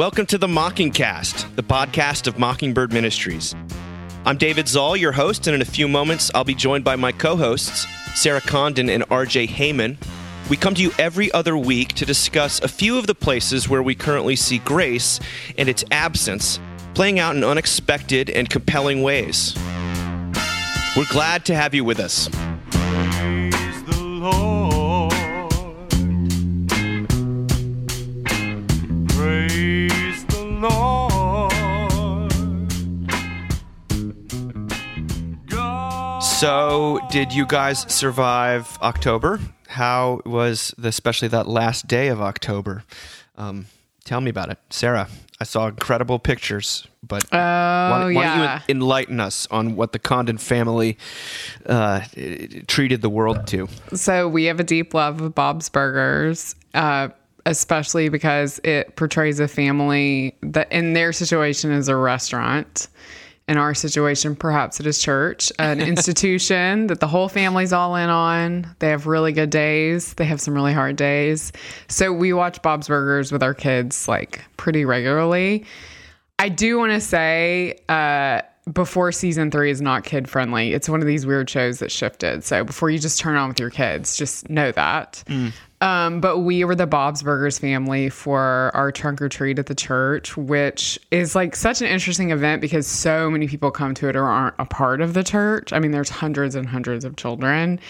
Welcome to the Mockingcast, the podcast of Mockingbird Ministries. I'm David Zahl, your host, and in a few moments, I'll be joined by my co hosts, Sarah Condon and RJ Heijmen. We come to you every other week to discuss a few of the places where we currently see grace and its absence playing out in unexpected and compelling ways. We're glad to have you with us. So, did you guys survive October? How was, the, especially that last day of October? Um, tell me about it, Sarah. I saw incredible pictures, but Oh, why, why yeah. don't you enlighten us on what the Condon family uh, treated the world to? So we have a deep love of Bob's Burgers, uh, especially because it portrays a family that in their situation is a restaurant. In our situation, perhaps it is church, an institution that the whole family's all in on. They have really good days. They have some really hard days. So we watch Bob's Burgers with our kids like pretty regularly. I do want to say, uh, before season three is not kid friendly. It's one of these weird shows that shifted. So before you just turn on with your kids, just know that. Um, but we were the Bob's Burgers family for our trunk or treat at the church, which is like such an interesting event because so many people come to it or aren't a part of the church. I mean, there's hundreds and hundreds of children.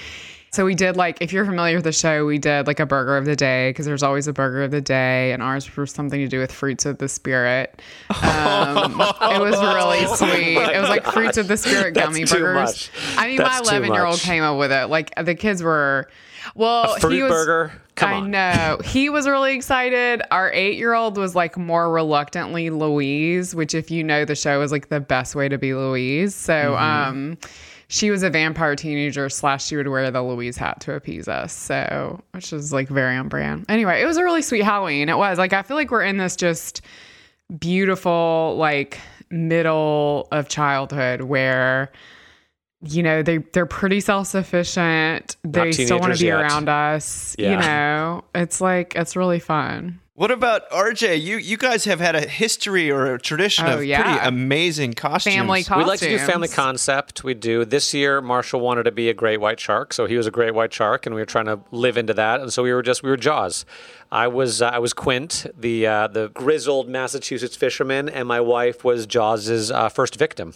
So we did like, if you're familiar with the show, we did like a burger of the day because there's always a burger of the day, and ours was something to do with fruits of the spirit. Um, it was really sweet. It was like fruits of the spirit gummy burgers. I mean, That's my 11 year old came up with it. Like the kids were, well, fruit he was. burger? Come I on. know he was really excited. Our eight year old was like more reluctantly Louise, which, if you know the show, is like the best way to be Louise. So, Mm-hmm. um, she was a vampire teenager slash she would wear the Louise hat to appease us. So, which is like very on brand. Anyway, it was a really sweet Halloween. It was like I feel like we're in this just beautiful like middle of childhood where you know they they're pretty self-sufficient they still want to be yet. around us you know it's like it's really fun What about RJ? You you guys have had a history or a tradition Oh, of yeah. pretty amazing costumes. family We like to do family concept. We do this year. Marshall wanted to be a great white shark, so he was a great white shark, and we were trying to live into that. And so we were just we were Jaws. I was uh, I was Quint, the uh, the grizzled Massachusetts fisherman, and my wife was Jaws's uh, first victim.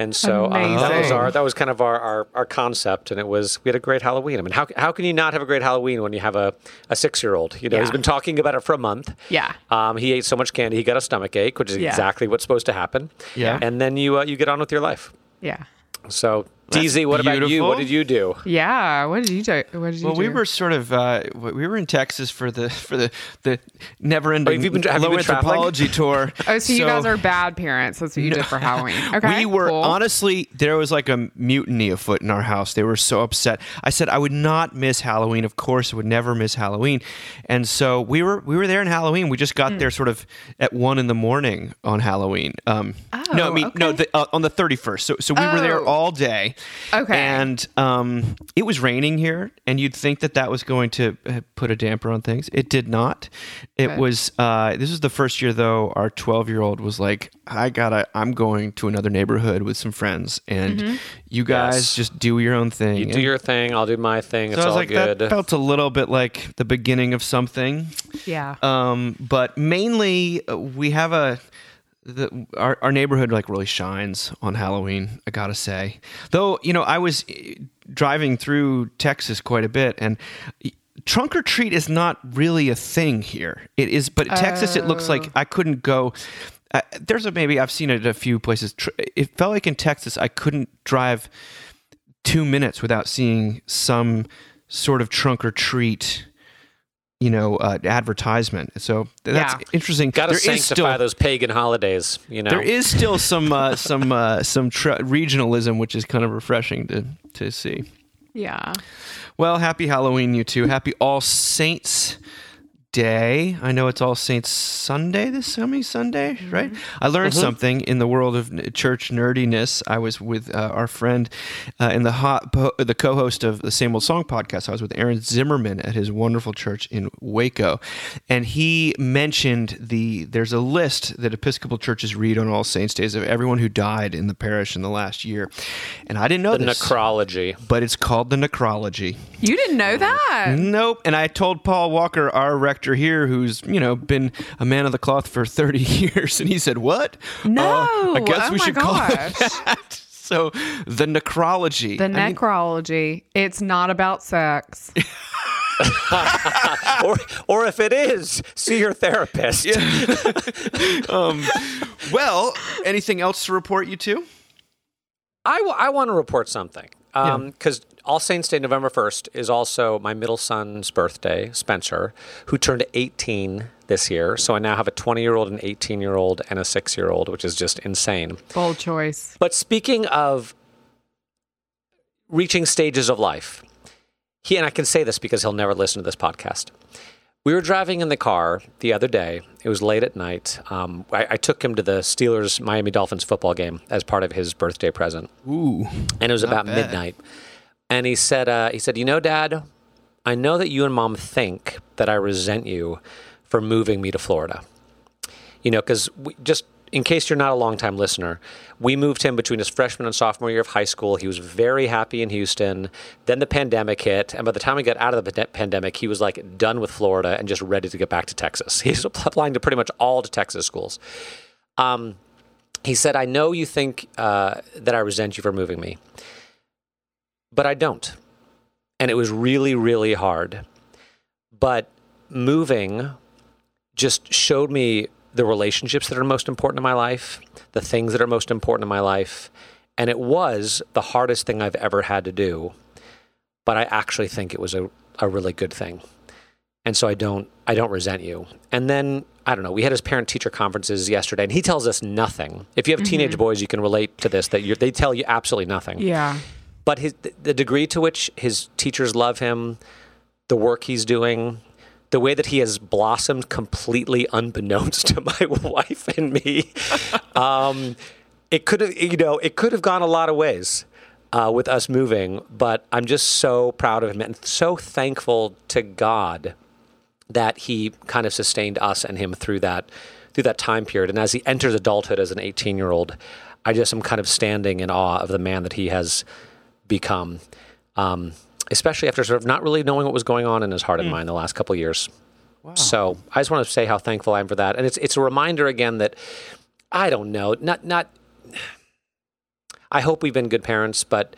And so uh, that was our that was kind of our, our our concept, and it was we had a great Halloween. I mean, how how can you not have a great Halloween when you have a, a six year old? You know, he's Yeah. been talking about it for a month. Yeah. Um, he ate so much candy, he got a stomach ache, which is Yeah. exactly what's supposed to happen. Yeah. And then you uh, you get on with your life. yeah So, DZ, what about you? What did you do? yeah what did you do what did you Well, we were sort of uh, we were in Texas for the for the the never Oh, ending have you been- have you low been traveling? anthropology tour. oh so, you guys are bad parents that's what you did for halloween okay we were cool. honestly there was like a mutiny afoot in our house. They were so upset. I said I would not miss Halloween. Of course, I would never miss Halloween. And so we were we were there in Halloween. We just got Hmm. there sort of at one in the morning on Halloween. Um, no, I Oh, mean no, the, uh, on the thirty first. So so we were there Oh. all day. Okay. And um, it was raining here, and you'd think that that was going to uh, put a damper on things. It did not. It Good. was. Uh, this was the first year though. Our twelve year old was like, "I gotta. I'm going to another neighborhood with some friends, and Mm-hmm. you guys Yes. just do your own thing." You do your thing, I'll do my thing. so It's I was all like, good. that felt a little bit like the beginning of something. yeah Um, but mainly, uh, we have a the our, our neighborhood like really shines on Halloween. I gotta say, though, you know, I was eh, driving through Texas quite a bit, and eh, trunk or treat is not really a thing here. It is, but Texas, it looks like I couldn't go. Uh, there's a maybe I've seen it a few places. It felt like in Texas, I couldn't drive two minutes without seeing some sort of trunk or treat you know uh, advertisement. So that's Yeah. interesting. Got to There is sanctify still those pagan holidays, you know. there is still some uh, some uh, some tr- regionalism which is kind of refreshing to to see. Yeah. Well happy halloween you two. Happy all saints day. I know it's All Saints Sunday this coming Sunday, right? I learned something in the world of church nerdiness. I was with uh, our friend uh, in the hot po- the co-host of the Same Old Song podcast. I was with Aaron Zimmerman at his wonderful church in Waco, and he mentioned the there's a list that Episcopal churches read on All Saints Days of everyone who died in the parish in the last year, and I didn't know The this, necrology. but it's called the necrology. You didn't know that? Nope. And I told Paul Walker, our rector here, who's you know been a man of the cloth for thirty years, and he said, "What? No. Uh, I guess Oh we my should call it that." So the necrology. The I mean, necrology. it's not about sex. or, or if it is, see your therapist. well, anything else to report you to? I, w- I want to report something. Because um, All Saints Day, November 1st, is also my middle son's birthday, Spencer, who turned 18 this year. So I now have a 20 year old, an 18 year old, and a six year old, which is just insane. Bold choice. But speaking of reaching stages of life, he and I can say this because he'll never listen to this podcast. We were driving in the car the other day. It was late at night. Um, I, I took him to the Steelers Miami Dolphins football game as part of his birthday present, Ooh, and it was about bad. midnight. And he said, uh, "He said, you know, Dad, I know that you and Mom think that I resent you for moving me to Florida. You know, because we just in case you're not a longtime listener, we moved him between his freshman and sophomore year of high school. He was very happy in Houston. Then the pandemic hit, and by the time we got out of the pandemic, he was like done with Florida and just ready to get back to Texas. He's applying to pretty much all Texas schools. Um, he said, "I know you think uh, that I resent you for moving me, but I don't." And it was really, really hard. But moving just showed me the relationships that are most important in my life, the things that are most important in my life. And it was the hardest thing I've ever had to do. But I actually think it was a, a really good thing. And so I don't I don't resent you. And then I don't know. We had his parent teacher conferences yesterday, and he tells us nothing. If you have mm-hmm. teenage boys, you can relate to this. That you're, they tell you absolutely nothing Yeah. but his, the degree to which his teachers love him, the work he's doing, the way that he has blossomed completely unbeknownst to my wife and me, um, it could have, you know, it could have gone a lot of ways uh, with us moving. But I'm just so proud of him and so thankful to God that he kind of sustained us and him through that through that time period. And as he enters adulthood as an 18 year old, I just am kind of standing in awe of the man that he has become, um, especially after sort of not really knowing what was going on in his heart and hmm. mind the last couple of years. So I just want to say how thankful I am for that, and it's it's a reminder again that I don't know, not not. I hope we've been good parents, but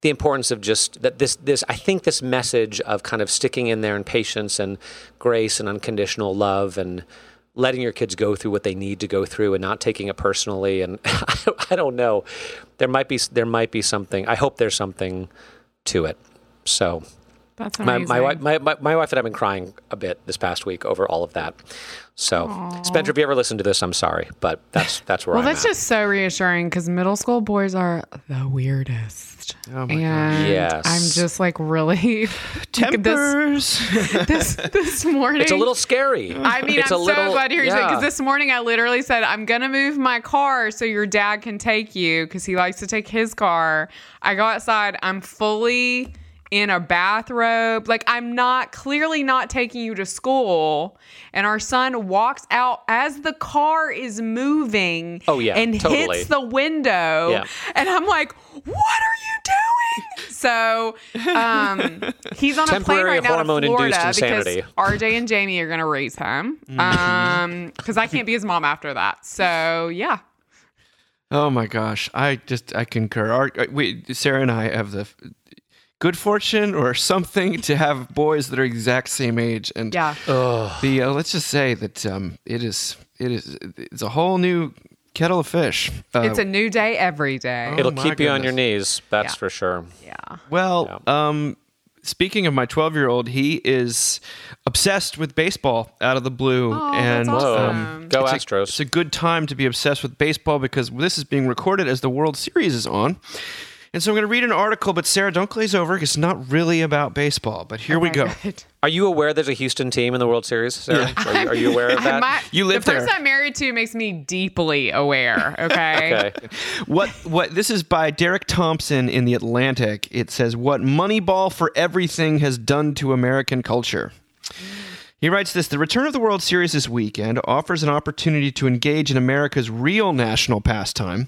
the importance of just that this this I think this message of kind of sticking in there and patience and grace and unconditional love and letting your kids go through what they need to go through and not taking it personally and I don't know there might be there might be something I hope there's something to it so That's my, amazing. my, wife, my, my, my wife and I have been crying a bit this past week over all of that. So, Spencer, if you ever listen to this, I'm sorry, but that's that's where well, I'm that's at. just so reassuring because middle school boys are the weirdest. Oh my and Yes. I'm just like really this, Tempers. this this morning. it's a little scary. I mean, it's I'm a little, so glad to hear you say yeah. because this morning I literally said I'm gonna move my car so your dad can take you because he likes to take his car. I go outside. I'm fully in a bathrobe. Like I'm not clearly not taking you to school. And our son walks out as the car is moving. Oh, yeah, and totally. hits the window. Yeah. And I'm like, what are you doing? So um, he's on a plane right now to hormone-induced Florida insanity. because RJ and Jamie are gonna raise him. Mm-hmm. Um, because I can't be his mom after that. So yeah. Oh my gosh, I just I concur. Our, uh, we Sarah and I have the f- good fortune or something to have boys that are exact same age, and Yeah. the uh, let's just say that um, it is it is it's a whole new kettle of fish. Uh, It's a new day every day. It'll Oh my keep you on your knees, that's Yeah. for sure. yeah. well, um, speaking of my twelve year old, he is obsessed with baseball out of the blue, Oh, and that's Whoa. awesome. Go it's a- Astros. it's a good time to be obsessed with baseball because this is being recorded as the World Series is on. And so I'm going to read an article, but Sarah, don't glaze over. It's not really about baseball, but here we go. good. Are you aware there's a Houston team in the World Series, Sarah? Are, you, are you aware of that? My- You live the person there. I'm married to makes me deeply aware. Okay. okay. What what this is by Derek Thompson in the Atlantic. It says what Moneyball for everything has done to American culture. He writes this The return of the World Series this weekend offers an opportunity to engage in America's real national pastime,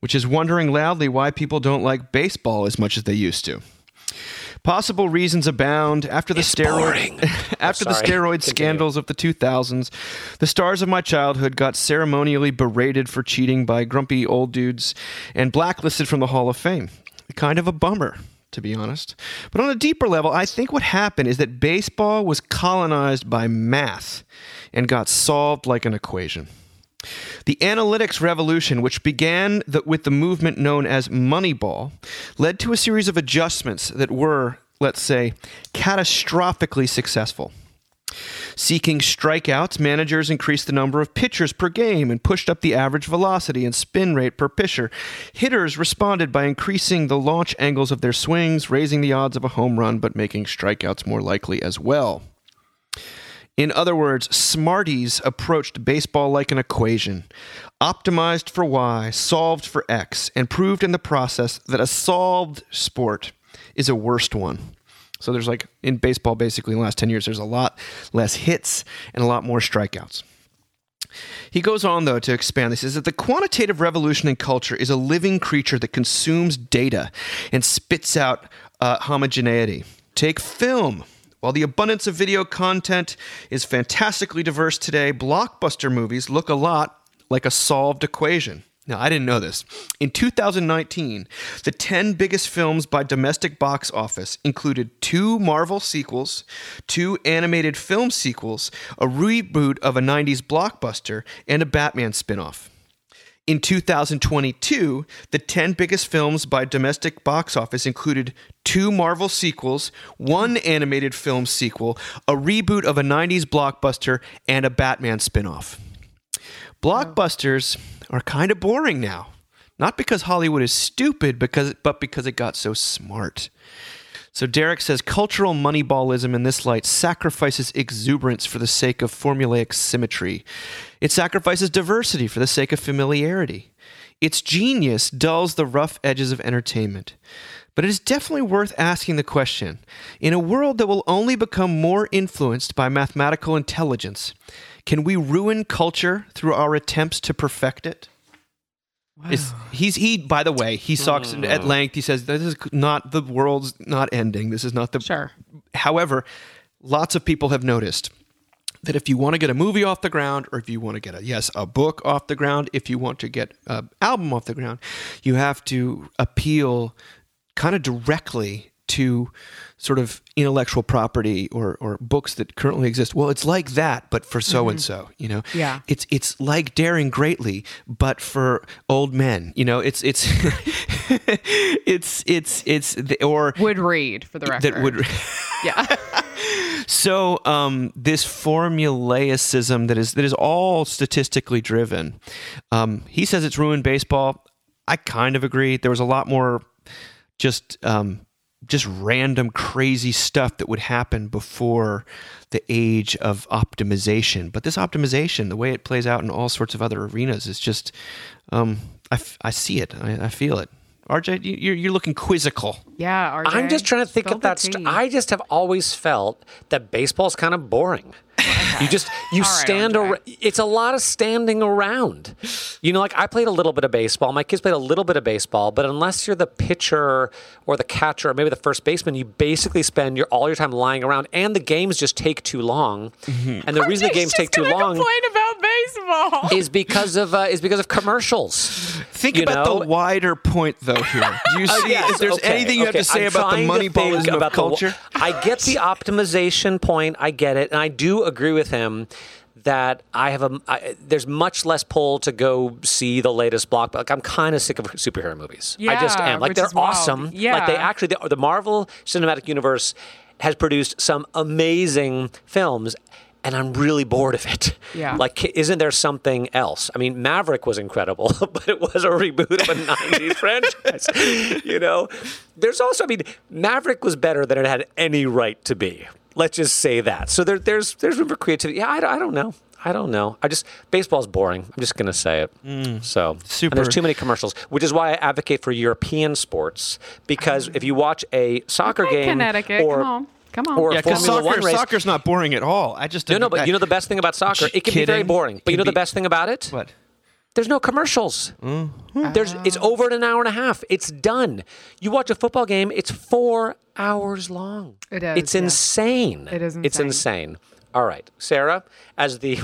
which is wondering loudly why people don't like baseball as much as they used to. Possible reasons abound after the steroid after the steroid scandals of the 2000s. The stars of my childhood got ceremonially berated for cheating by grumpy old dudes and blacklisted from the Hall of Fame. Kind of a bummer, to be honest. But on a deeper level, I think what happened is that baseball was colonized by math and got solved like an equation. The analytics revolution, which began the, with the movement known as Moneyball, led to a series of adjustments that were, let's say, catastrophically successful. Seeking strikeouts, managers increased the number of pitchers per game and pushed up the average velocity and spin rate per pitcher. Hitters responded by increasing the launch angles of their swings, raising the odds of a home run, but making strikeouts more likely as well. In other words, Smarties approached baseball like an equation, optimized for Y, solved for X, and proved in the process that a solved sport is a worst one. So there's like in baseball, basically in the last 10 years, there's a lot less hits and a lot more strikeouts. He goes on, though, to expand. He says that the quantitative revolution in culture is a living creature that consumes data and spits out uh, homogeneity. Take film. While the abundance of video content is fantastically diverse today, blockbuster movies look a lot like a solved equation. Now, I didn't know this. In 2019, the 10 biggest films by domestic box office included two Marvel sequels, two animated film sequels, a reboot of a 90s blockbuster, and a Batman spin-off. In 2022, the 10 biggest films by domestic box office included two Marvel sequels, one animated film sequel, a reboot of a 90s blockbuster, and a Batman spin-off. Blockbusters are kind of boring now. Not because Hollywood is stupid, because but because it got so smart. So Derek says cultural moneyballism in this light sacrifices exuberance for the sake of formulaic symmetry. It sacrifices diversity for the sake of familiarity. Its genius dulls the rough edges of entertainment. But it is definitely worth asking the question in a world that will only become more influenced by mathematical intelligence, can we ruin culture through our attempts to perfect it? Is he's he by the way he talks hmm. at length he says this is not the world's not ending this is not the Sure. however lots of people have noticed that if you want to get a movie off the ground or if you want to get a yes a book off the ground if you want to get an album off the ground you have to appeal kind of directly to sort of intellectual property or, or books that currently exist well it's like that but for so and so you know Yeah. it's it's like daring greatly but for old men you know it's it's it's it's it's the, or Would read for the record. that would yeah. so um, this formulaicism that is that is all statistically driven. Um, he says it's ruined baseball. I kind of agree. There was a lot more just um, just random crazy stuff that would happen before the age of optimization. But this optimization, the way it plays out in all sorts of other arenas, is just um, I, see it. I, I feel it. RJ, you- you're, you're looking quizzical. Yeah. RJ, I'm just trying to think spill of that. St- I just have always felt that baseball's kind of boring. You just you All right, stand. RJ. ar- it's a lot of standing around. You know, like I played a little bit of baseball. My kids played a little bit of baseball, but unless you're the pitcher or the catcher or maybe the first baseman, you basically spend your all your time lying around, and the games just take too long. Mm-hmm. And the reason the games Just take too long about baseball. is because of uh, is because of commercials. Think You about know? the wider point, though. Here, do you see? Yes, if there's okay, anything you okay. have to say I'm about the trying to moneyballism of about the culture? I get the optimization point. I get it, and I do agree with him that I have a. I, there's much less pull to go see the latest block. Like I'm kind of sick of superhero movies. I just am. Like they're is wild. awesome. Like Yeah. they actually the, the Marvel Cinematic Universe has produced some amazing films. And I'm really bored of it. Yeah. Like, isn't there something else? I mean, Maverick was incredible, but it was a reboot of a 90s franchise. You know, there's also, I mean, Maverick was better than it had any right to be. Let's just say that. So there, there's there's room for creativity. Yeah, I, don't- I don't know. I don't know. I just baseball's boring. I'm just gonna say it. Mm. so Super. And there's too many commercials, which is why I advocate for European sports because um, if you watch a soccer Hey, game Connecticut, or come on, or Yeah, because soccer, soccer's not boring at all. I just no, no, but you know the best thing about soccer? It can be very boring. But you Can know the best thing about it? what? There's no commercials. Mm-hmm. There's it's over in an hour and a half. It's done. You watch a football game, it's four hours long. It is, It's yeah. insane. It is Insane. It's insane. insane. All right, Sarah, as the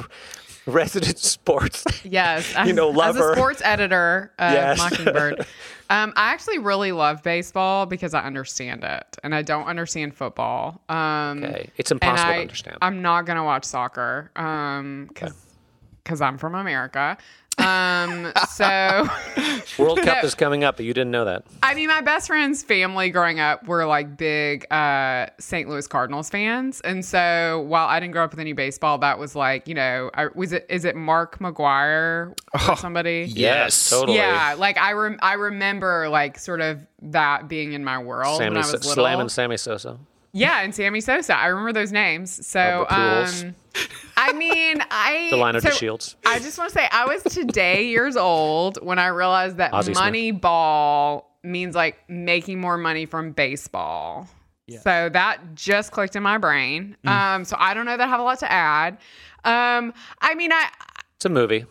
resident sports. Yes, You know, as lover. a sports editor of Yes. Mockingbird, um, I actually really love baseball because I understand it, and I don't understand football. Um, Okay, it's impossible I, to understand. I'm not gonna watch soccer because I'm from America. Um, so. World Cup is coming up, but you didn't know that. I mean, my best friend's family growing up were like big uh, St. Louis Cardinals fans, and so while I didn't grow up with any baseball, that was like you know, I, was it is it Mark McGwire or somebody? Yes. totally. Yeah, like I rem- I remember like sort of that being in my world Sammy when I was So- little. Slam and Sammy Sosa. Yeah, and Sammy Sosa. I remember those names. So, Albert um, I mean, I Delino so Shields. I just want to say I was today years old when I realized that Ozzie Smith. money ball means like making more money from baseball. Yeah. So that just clicked in my brain. Mm. Um, so I don't know that I have a lot to add. Um, I mean, I It's a movie.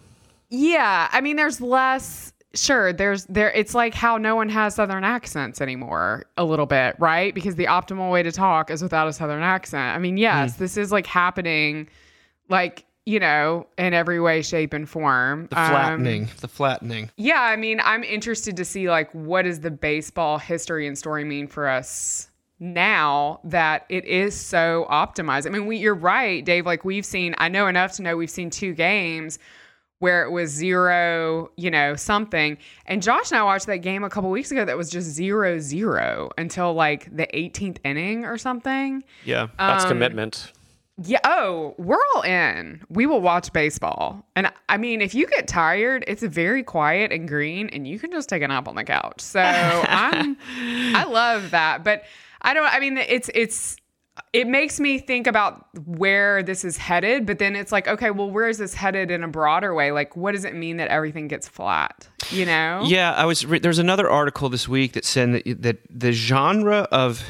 yeah, I mean, there's less. Sure, there's there. It's like how no one has southern accents anymore, a little bit, right? Because the optimal way to talk is without a southern accent. I mean, yes, Hmm. this is like happening, like you know, in every way, shape, and form. The Um, flattening. the flattening. yeah, I mean, I'm interested to see like what does the baseball history and story mean for us now that it is so optimized. I mean, we you're right, Dave. Like we've seen, I know enough to know we've seen two games where it was zero, you know, something. And Josh and I watched that game a couple weeks ago that was just zero zero until like the 18th inning or something. Yeah. That's Um, commitment. Yeah. Oh, we're all in. We will watch baseball. And I mean, if you get tired, it's very quiet and green, and you can just take a nap on the couch. So I'm, I love that. But I don't. I mean, it's it's. It makes me think about where this is headed, but then it's like, okay, well, where is this headed in a broader way? Like, what does it mean that everything gets flat? You know? Yeah, I was. Re- there's another article this week that said that, that the genre of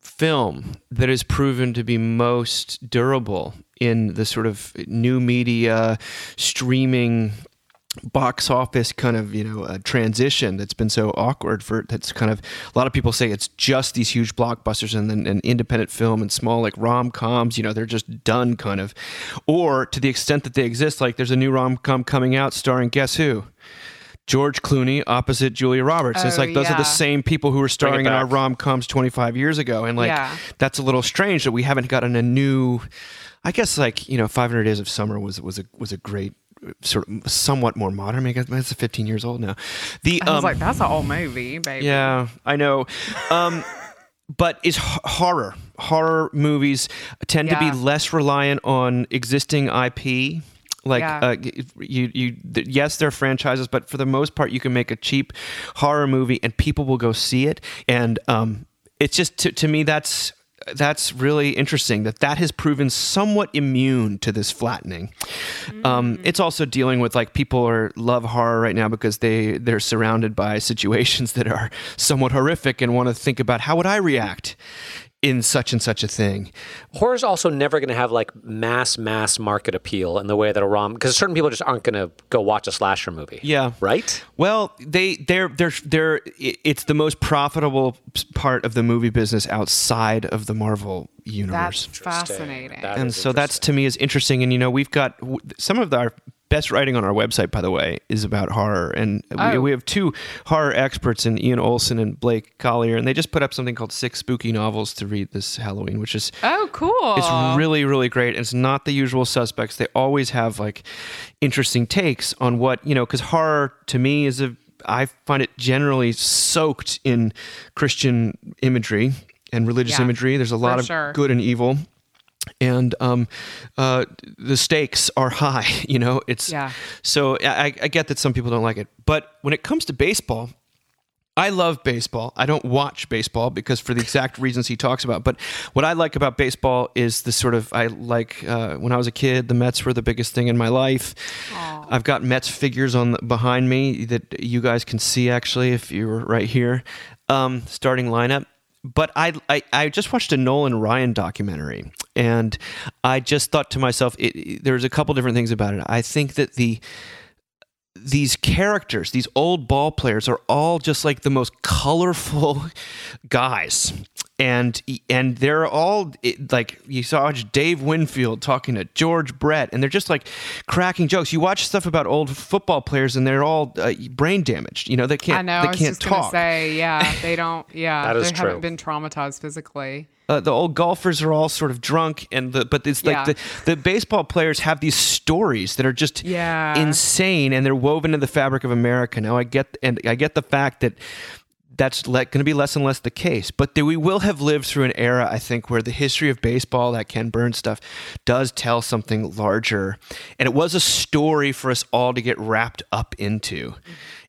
film that is proven to be most durable in the sort of new media streaming box office kind of you know transition that's been so awkward for that's kind of a lot of people say it's just these huge blockbusters and then an independent film and small like rom-coms you know they're just done kind of or to the extent that they exist like there's a new rom-com coming out starring guess who George Clooney opposite Julia Roberts. And it's Oh, like those are the same people who were starring in our rom coms 25 years ago. And like, Yeah. that's a little strange that we haven't gotten a new, I guess like, you know, 500 Days of Summer was, was a, was a great sort of somewhat more modern. I mean, it's 15 years old now. The, I was um, like, that's an old movie, baby. yeah, I know. Um, but is h- horror horror movies tend to be less reliant on existing IP? Like Yeah. uh, you, you, th- yes, they're franchises, but for the most part, you can make a cheap horror movie and people will go see it. And um, it's just to, to me that's that's really interesting that that has proven somewhat immune to this flattening. Um, it's also dealing with like people are love horror right now because they they're surrounded by situations that are somewhat horrific and want to think about how would I react in such and such a thing. Horror's also never going to have like mass mass market appeal in the way that a rom because certain people just aren't going to go watch a slasher movie. Yeah. Right? Well, they they're they're they're it's the most profitable part of the movie business outside of the Marvel universe. That's fascinating. That and so that's to me is interesting and you know we've got some of our best writing on our website by the way is about horror and we, Oh. we have two horror experts in ian olson and blake collier and they just put up something called six spooky novels to read this halloween which is oh, cool. it's really really great it's not the usual suspects they always have like interesting takes on what you know because horror to me is a i find it generally soaked in christian imagery and religious Yeah, imagery there's a lot of sure. good and evil and um, uh, the stakes are high. You know, it's Yeah. So I, I get that some people don't like it, but when it comes to baseball, I love baseball. I don't watch baseball because for the exact reasons he talks about. But what I like about baseball is the sort of I like uh, when I was a kid, the Mets were the biggest thing in my life. I've got Mets figures on the, behind me that you guys can see actually if you were right here. Um, starting lineup. But I, I I just watched a Nolan Ryan documentary, and I just thought to myself, it, there's a couple different things about it. I think that the these characters, these old ball players, are all just like the most colorful guys, and and they're all like you saw Dave Winfield talking to George Brett, and they're just like cracking jokes. You watch stuff about old football players, and they're all uh, brain damaged. You know they can't I know. they I was can't just talk. say, yeah, they don't. Yeah, That is they true. haven't been traumatized physically. uh, the old golfers are all sort of drunk and the but it's like Yeah. the, the baseball players have these stories that are just Yeah. insane and they're woven in the fabric of America. Now I get and I get the fact that that's going to be less and less the case, but we will have lived through an era, I think, where the history of baseball, that Ken Burns stuff, does tell something larger, and it was a story for us all to get wrapped up into,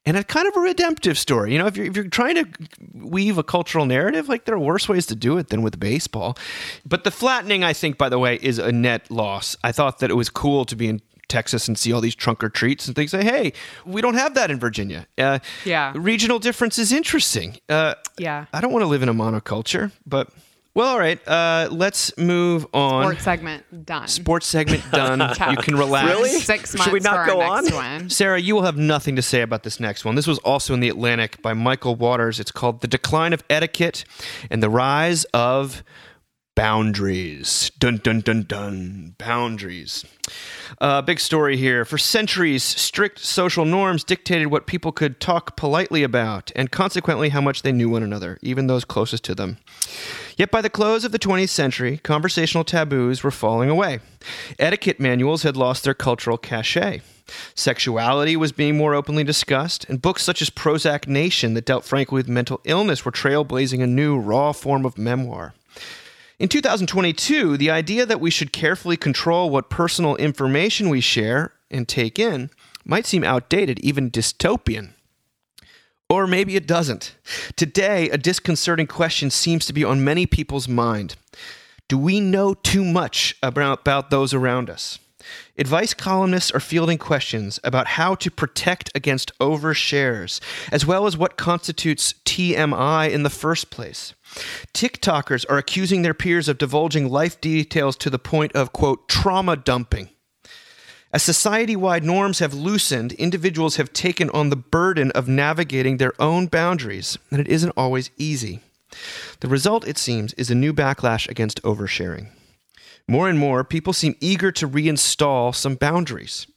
and a kind of a redemptive story. You know, if you're if you're trying to weave a cultural narrative, like there are worse ways to do it than with baseball. But the flattening, I think, by the way, is a net loss. I thought that it was cool to be in Texas and see all these trunk or treats and things. Say, hey, we don't have that in Virginia. Uh, Yeah. regional difference is interesting. Uh, Yeah. I don't want to live in a monoculture, but well, all right. Uh, let's move on. Sports segment done. Sports segment done. you can relax. Really? Six Should we not for go on? one. Sarah, you will have nothing to say about this next one. This was also in the Atlantic by Michael Waters. It's called The Decline of Etiquette and the Rise of Boundaries. Dun, dun, dun, dun. Boundaries. Uh, big story here. For centuries, strict social norms dictated what people could talk politely about and consequently how much they knew one another, even those closest to them. Yet by the close of the 20th century, conversational taboos were falling away. Etiquette manuals had lost their cultural cachet. Sexuality was being more openly discussed, and books such as Prozac Nation that dealt frankly with mental illness were trailblazing a new, raw form of memoir. In 2022, the idea that we should carefully control what personal information we share and take in might seem outdated, even dystopian. Or maybe it doesn't. Today, a disconcerting question seems to be on many people's mind. Do we know too much about, about those around us? Advice columnists are fielding questions about how to protect against overshares, as well as what constitutes TMI in the first place. TikTokers are accusing their peers of divulging life details to the point of, quote, trauma dumping. As society wide norms have loosened, individuals have taken on the burden of navigating their own boundaries, and it isn't always easy. The result, it seems, is a new backlash against oversharing. More and more, people seem eager to reinstall some boundaries.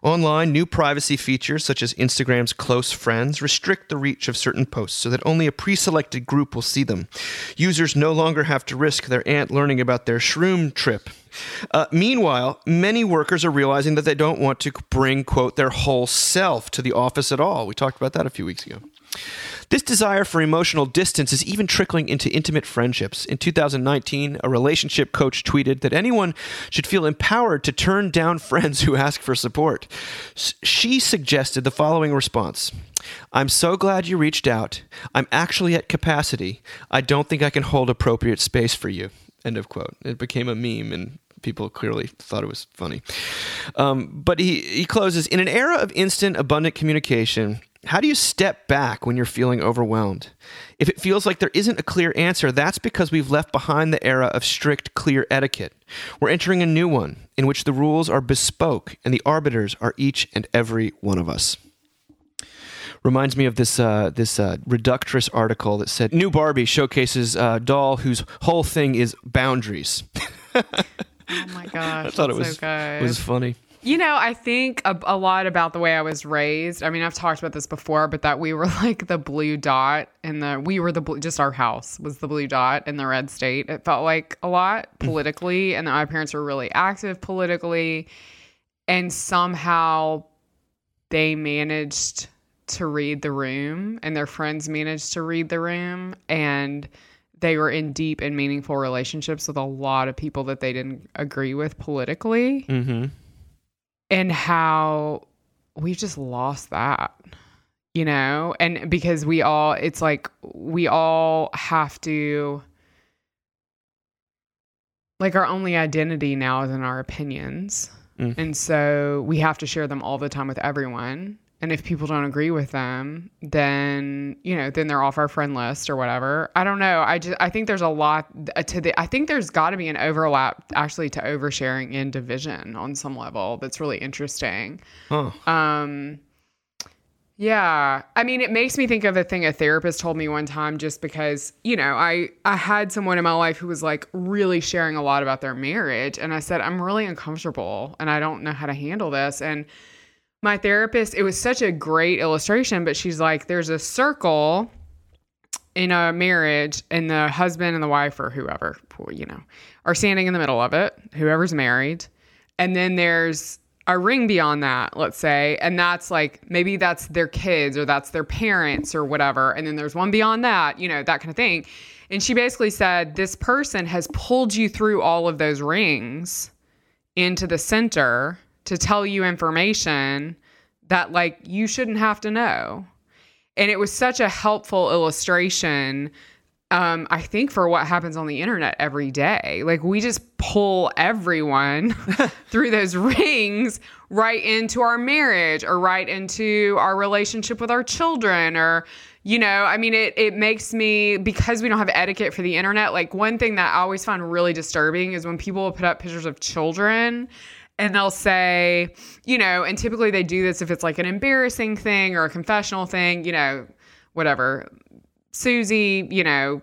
Online, new privacy features such as Instagram's close friends restrict the reach of certain posts so that only a pre selected group will see them. Users no longer have to risk their aunt learning about their shroom trip. Uh, meanwhile, many workers are realizing that they don't want to bring, quote, their whole self to the office at all. We talked about that a few weeks ago. This desire for emotional distance is even trickling into intimate friendships. In 2019, a relationship coach tweeted that anyone should feel empowered to turn down friends who ask for support. She suggested the following response I'm so glad you reached out. I'm actually at capacity. I don't think I can hold appropriate space for you. End of quote. It became a meme and people clearly thought it was funny. Um, but he, he closes In an era of instant, abundant communication, how do you step back when you're feeling overwhelmed? If it feels like there isn't a clear answer, that's because we've left behind the era of strict, clear etiquette. We're entering a new one in which the rules are bespoke and the arbiters are each and every one of us. Reminds me of this uh, this uh, reductress article that said new Barbie showcases uh, doll whose whole thing is boundaries. Oh my gosh. I thought it was so good. was funny. You know, I think a, a lot about the way I was raised. I mean, I've talked about this before, but that we were like the blue dot and the we were the blue, just our house was the blue dot in the red state. It felt like a lot politically, and that my parents were really active politically, and somehow they managed to read the room, and their friends managed to read the room, and they were in deep and meaningful relationships with a lot of people that they didn't agree with politically Mm-hmm. And how we've just lost that you know? And because we all it's like we all have to like our only identity now is in our opinions. Mm. and so we have to share them all the time with everyone and if people don't agree with them then you know then they're off our friend list or whatever i don't know i just i think there's a lot to the i think there's got to be an overlap actually to oversharing and division on some level that's really interesting Huh. um, yeah, I mean, it makes me think of a thing a therapist told me one time. Just because you know, I I had someone in my life who was like really sharing a lot about their marriage, and I said I'm really uncomfortable and I don't know how to handle this. And my therapist, it was such a great illustration, but she's like, there's a circle in a marriage, and the husband and the wife or whoever, you know, are standing in the middle of it. Whoever's married, and then there's a ring beyond that, let's say, and that's like maybe that's their kids or that's their parents or whatever. And then there's one beyond that, you know, that kind of thing. And she basically said, This person has pulled you through all of those rings into the center to tell you information that like you shouldn't have to know. And it was such a helpful illustration um, I think for what happens on the internet every day. Like we just pull everyone through those rings right into our marriage or right into our relationship with our children or you know, I mean it it makes me because we don't have etiquette for the internet, like one thing that I always find really disturbing is when people will put up pictures of children and they'll say, you know, and typically they do this if it's like an embarrassing thing or a confessional thing, you know, whatever. Susie, you know,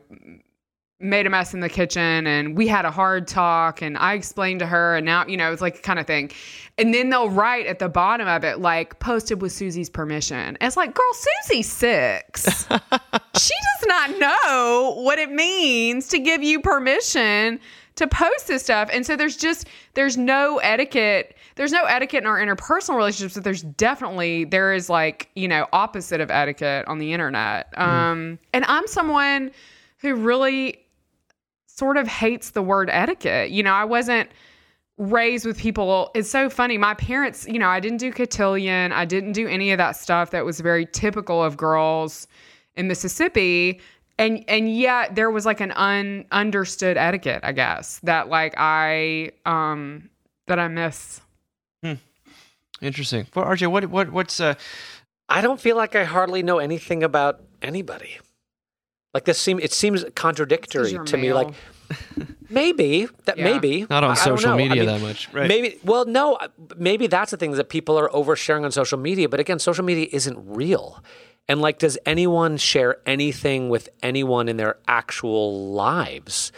made a mess in the kitchen and we had a hard talk and I explained to her and now, you know, it's like kind of thing. And then they'll write at the bottom of it, like, posted with Susie's permission. And it's like, girl, Susie's six. she does not know what it means to give you permission to post this stuff. And so there's just, there's no etiquette. There's no etiquette in our interpersonal relationships, but there's definitely, there is like, you know, opposite of etiquette on the internet. Um, and I'm someone who really sort of hates the word etiquette. You know, I wasn't raised with people. It's so funny. My parents, you know, I didn't do cotillion. I didn't do any of that stuff that was very typical of girls in Mississippi. And and yet there was like an un understood etiquette, I guess, that like I um that I miss. Interesting. Well, RJ, what what what's uh I don't feel like I hardly know anything about anybody. Like this seem it seems contradictory you're to me. Like maybe that Yeah. maybe not on I- I don't social know. I media mean, that much, right? Maybe well no maybe that's the thing that people are oversharing on social media. But again, social media isn't real. And like, does anyone share anything with anyone in their actual lives?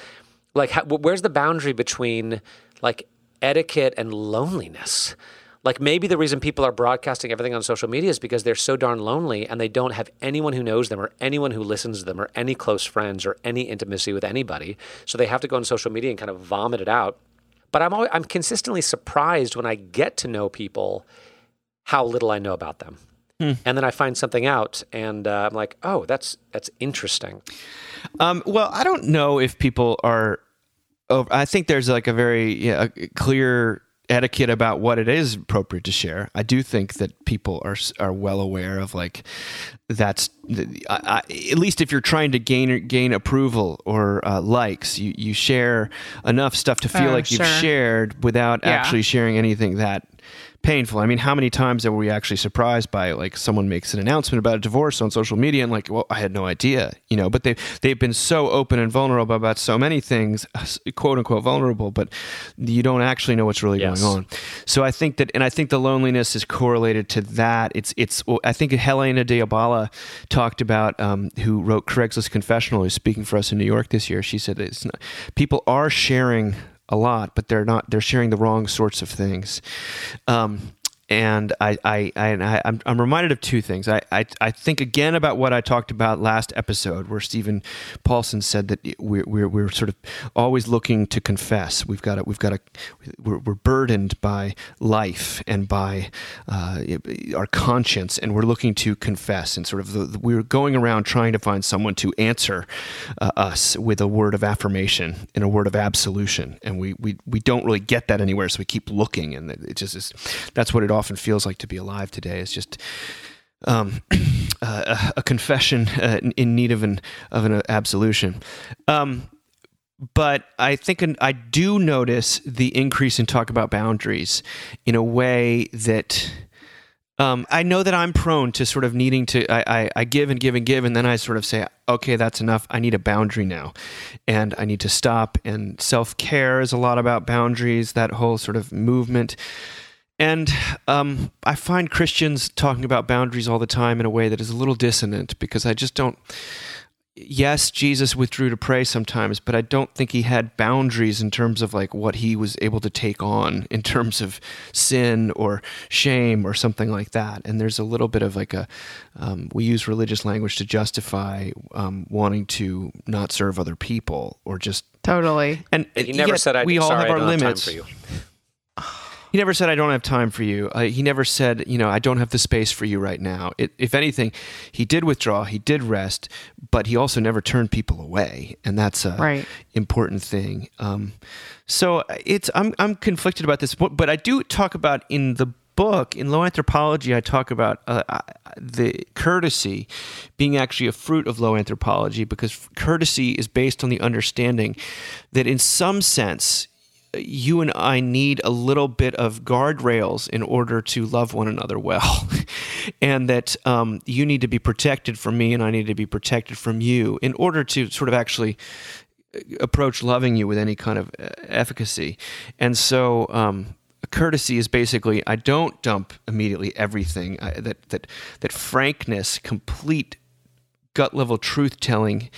Like, how, where's the boundary between like etiquette and loneliness? Like maybe the reason people are broadcasting everything on social media is because they're so darn lonely and they don't have anyone who knows them or anyone who listens to them or any close friends or any intimacy with anybody. So they have to go on social media and kind of vomit it out. But I'm always, I'm consistently surprised when I get to know people how little I know about them. And then I find something out and uh, I'm like, "Oh, that's that's interesting." Um, well, I don't know if people are. Oh, I think there's like a very yeah, a clear etiquette about what it is appropriate to share. I do think that people are are well aware of like that's I, I, at least if you're trying to gain gain approval or uh, likes, you you share enough stuff to feel Oh, like you've shared without Yeah. actually sharing anything that painful. I mean, how many times are we actually surprised by like someone makes an announcement about a divorce on social media and like, well, I had no idea, you know, but they they've been so open and vulnerable about so many things, quote unquote vulnerable, but you don't actually know what's really Yes. going on. So I think that and I think the loneliness is correlated to that. It's it's well, I think Helena Dea Bala talked about um, who wrote Craigslist Confessional, who's speaking for us in New York this year. She said it's not, people are sharing a lot, but they're not. They're sharing the wrong sorts of things. Um, and I, I, I, I I'm, I'm reminded of two things. I, I, I think again about what I talked about last episode, where Steven Paulson said that we're, we're, we're sort of always looking to confess. We've got to, we've got to, we're, we're burdened by life and by uh, our conscience, and we're looking to confess. And sort of, the, the- we're going around trying to find someone to answer uh, us with a word of affirmation and a word of absolution, and we, we, we don't really get that anywhere, so we keep looking, and it just is. That's what it often feels like to be alive today. is just um, uh, a, confession uh, in- in need of an of an absolution. Um, but I think an, I do notice the increase in talk about boundaries in a way that. Um, I know that I'm prone to sort of needing to. I, I, I give and give and give, and then I sort of say, "Okay, that's enough. I need a boundary now, and I need to stop." And self care is a lot about boundaries. That whole sort of movement. And um, I find Christians talking about boundaries all the time in a way that is a little dissonant because I just don't. Yes, Jesus withdrew to pray sometimes, but I don't think he had boundaries in terms of like what he was able to take on in terms of sin or shame or something like that. And there's a little bit of like a, um, we use religious language to justify um, wanting to not serve other people or just Totally. and He never yet said I we all sorry, have our don't have time limits. He never said, I don't have time for you. Uh, he never said, you know, I don't have the space for you right now. It, if anything, he did withdraw, he did rest, but he also never turned people away. And that's a Right. important thing. Um, so it's, I'm, I'm conflicted about this, but but I do talk about in the book, in Low Anthropology, I talk about uh, uh, the courtesy being actually a fruit of low anthropology because courtesy is based on the understanding that in some sense, you and I need a little bit of guardrails in order to love one another well, and that um, you need to be protected from me, and I need to be protected from you in order to sort of actually uh, approach loving you with any kind of uh, efficacy. And so, um, courtesy is basically I don't dump immediately everything. I, that that that frankness, complete gut level truth telling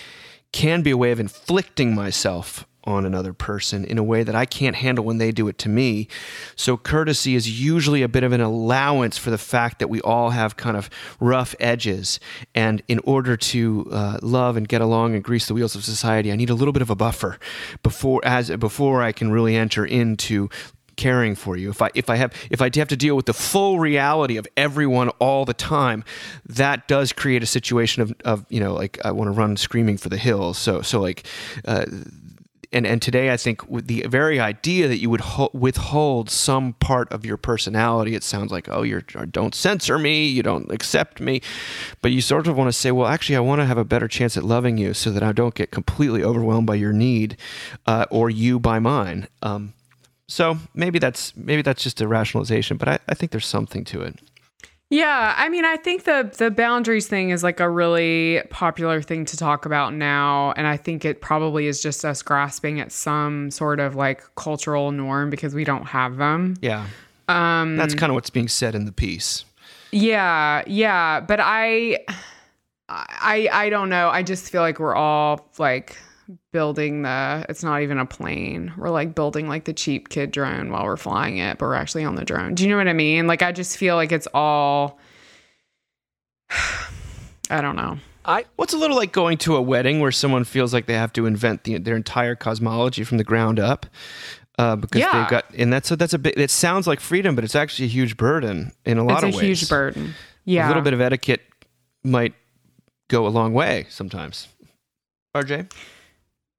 can be a way of inflicting myself on another person in a way that I can't handle when they do it to me. So, courtesy is usually a bit of an allowance for the fact that we all have kind of rough edges. And in order to uh, love and get along and grease the wheels of society, I need a little bit of a buffer before, as, before I can really enter into caring for you if i if i have if i have to deal with the full reality of everyone all the time that does create a situation of of you know like i want to run screaming for the hills so so like uh, and and today I think with the very idea that you would ho- withhold some part of your personality, it sounds like oh you're don't censor me, you don't accept me, but you sort of want to say well actually I want to have a better chance at loving you so that I don't get completely overwhelmed by your need, uh, or you by mine. Um, so maybe that's maybe that's just a rationalization, but I, I think there's something to it. Yeah, I mean, I think the the boundaries thing is like a really popular thing to talk about now, and I think it probably is just us grasping at some sort of like cultural norm because we don't have them. Yeah, um, that's kind of what's being said in the piece. Yeah, yeah, but I I I don't know. I just feel like we're all like building the it's not even a plane. We're like building like the cheap kid drone while we're flying it, but we're actually on the drone. Do you know what I mean? Like I just feel like it's all I don't know. I What's a little like going to a wedding where someone feels like they have to invent the, their entire cosmology from the ground up, uh, because Yeah. they've got, and that's a, that's a bit. It sounds like freedom, but it's actually a huge burden in a lot it's of a ways. huge burden. Yeah. A little bit of etiquette might go a long way sometimes. RJ,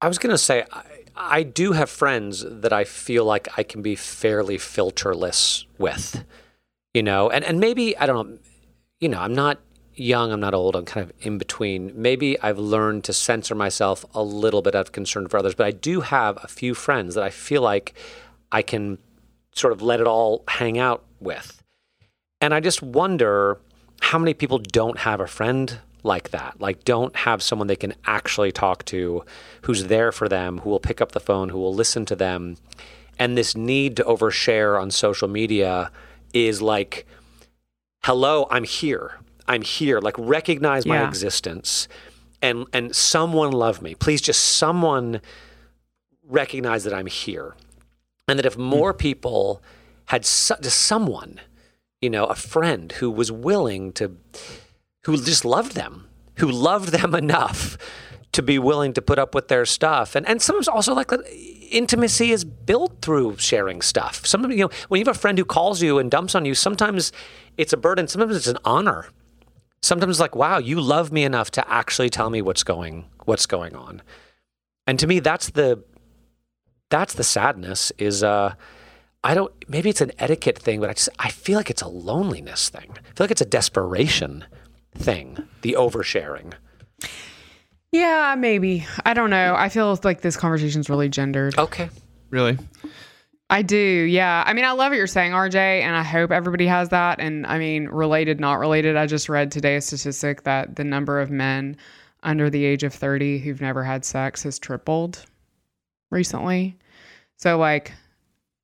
I was going to say, I, I do have friends that I feel like I can be fairly filterless with, you know, and, and maybe, I don't know, you know, I'm not young, I'm not old, I'm kind of in between. Maybe I've learned to censor myself a little bit out of concern for others, but I do have a few friends that I feel like I can sort of let it all hang out with. And I just wonder how many people don't have a friend like that, like don't have someone they can actually talk to who's there for them, who will pick up the phone, who will listen to them. And this need to overshare on social media is like, hello, I'm here. I'm here. Like recognize my Yeah. existence and and someone love me. Please just someone recognize that I'm here. And that if hmm. more people had su- just someone you know, a friend who was willing to, who just loved them, who loved them enough to be willing to put up with their stuff. And and sometimes also like intimacy is built through sharing stuff. Sometimes you know when you have a friend who calls you and dumps on you, sometimes it's a burden, sometimes it's an honor. Sometimes it's like, wow, you love me enough to actually tell me what's going what's going on. And to me that's the that's the sadness is uh I don't maybe it's an etiquette thing, but I just I feel like it's a loneliness thing. I feel like it's a desperation thing, the oversharing. Yeah, maybe. I don't know. I feel like this conversation's really gendered. Okay. Really? I do. Yeah. I mean, I love what you're saying, RJ, and I hope everybody has that. And I mean, related, not related. I just read today a statistic that the number of men under the age of 30 who've never had sex has tripled recently. So, like,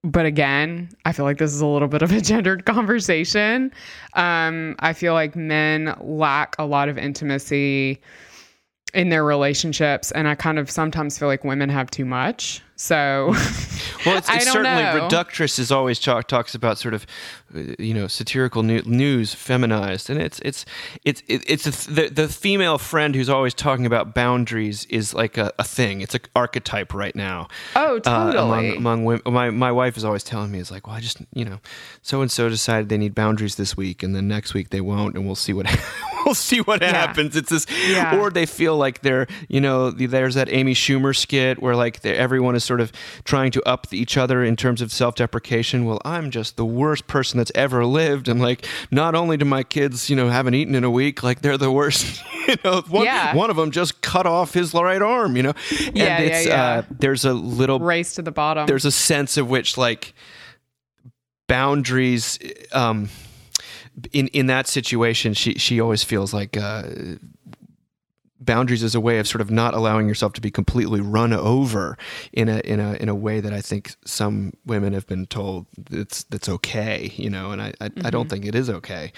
but again, I feel like this is a little bit of a gendered conversation. Um, I feel like men lack a lot of intimacy in their relationships, and I kind of sometimes feel like women have too much. So, Well, it's, it's certainly know. reductress is always talk, talks about sort of, uh, you know, satirical new, news feminized, and it's it's it's it- it's a, the the female friend who's always talking about boundaries is like a, a thing. It's an archetype right now. oh, uh, totally. among among women. My my wife is always telling me, "Is like, well, I just you know, so and so decided they need boundaries this week, and then next week they won't, and we'll see what we'll see what happens." It's this, Yeah. or they feel like they're you know, there's that Amy Schumer skit where like everyone is sort of trying to up each other in terms of self deprecation. Well, I'm just the worst person that's ever lived, and like not only do my kids you know haven't eaten in a week, like they're the worst. you know, one Yeah. one of them just cut off his right arm. You know, and Yeah, yeah, yeah. uh, there's a little Race to the bottom. there's a sense of which like boundaries um in in that situation she she always feels like uh boundaries is a way of sort of not allowing yourself to be completely run over in a in a in a way that I think some women have been told that's that's okay, you know, and I I, I Mm-hmm. don't think it is okay.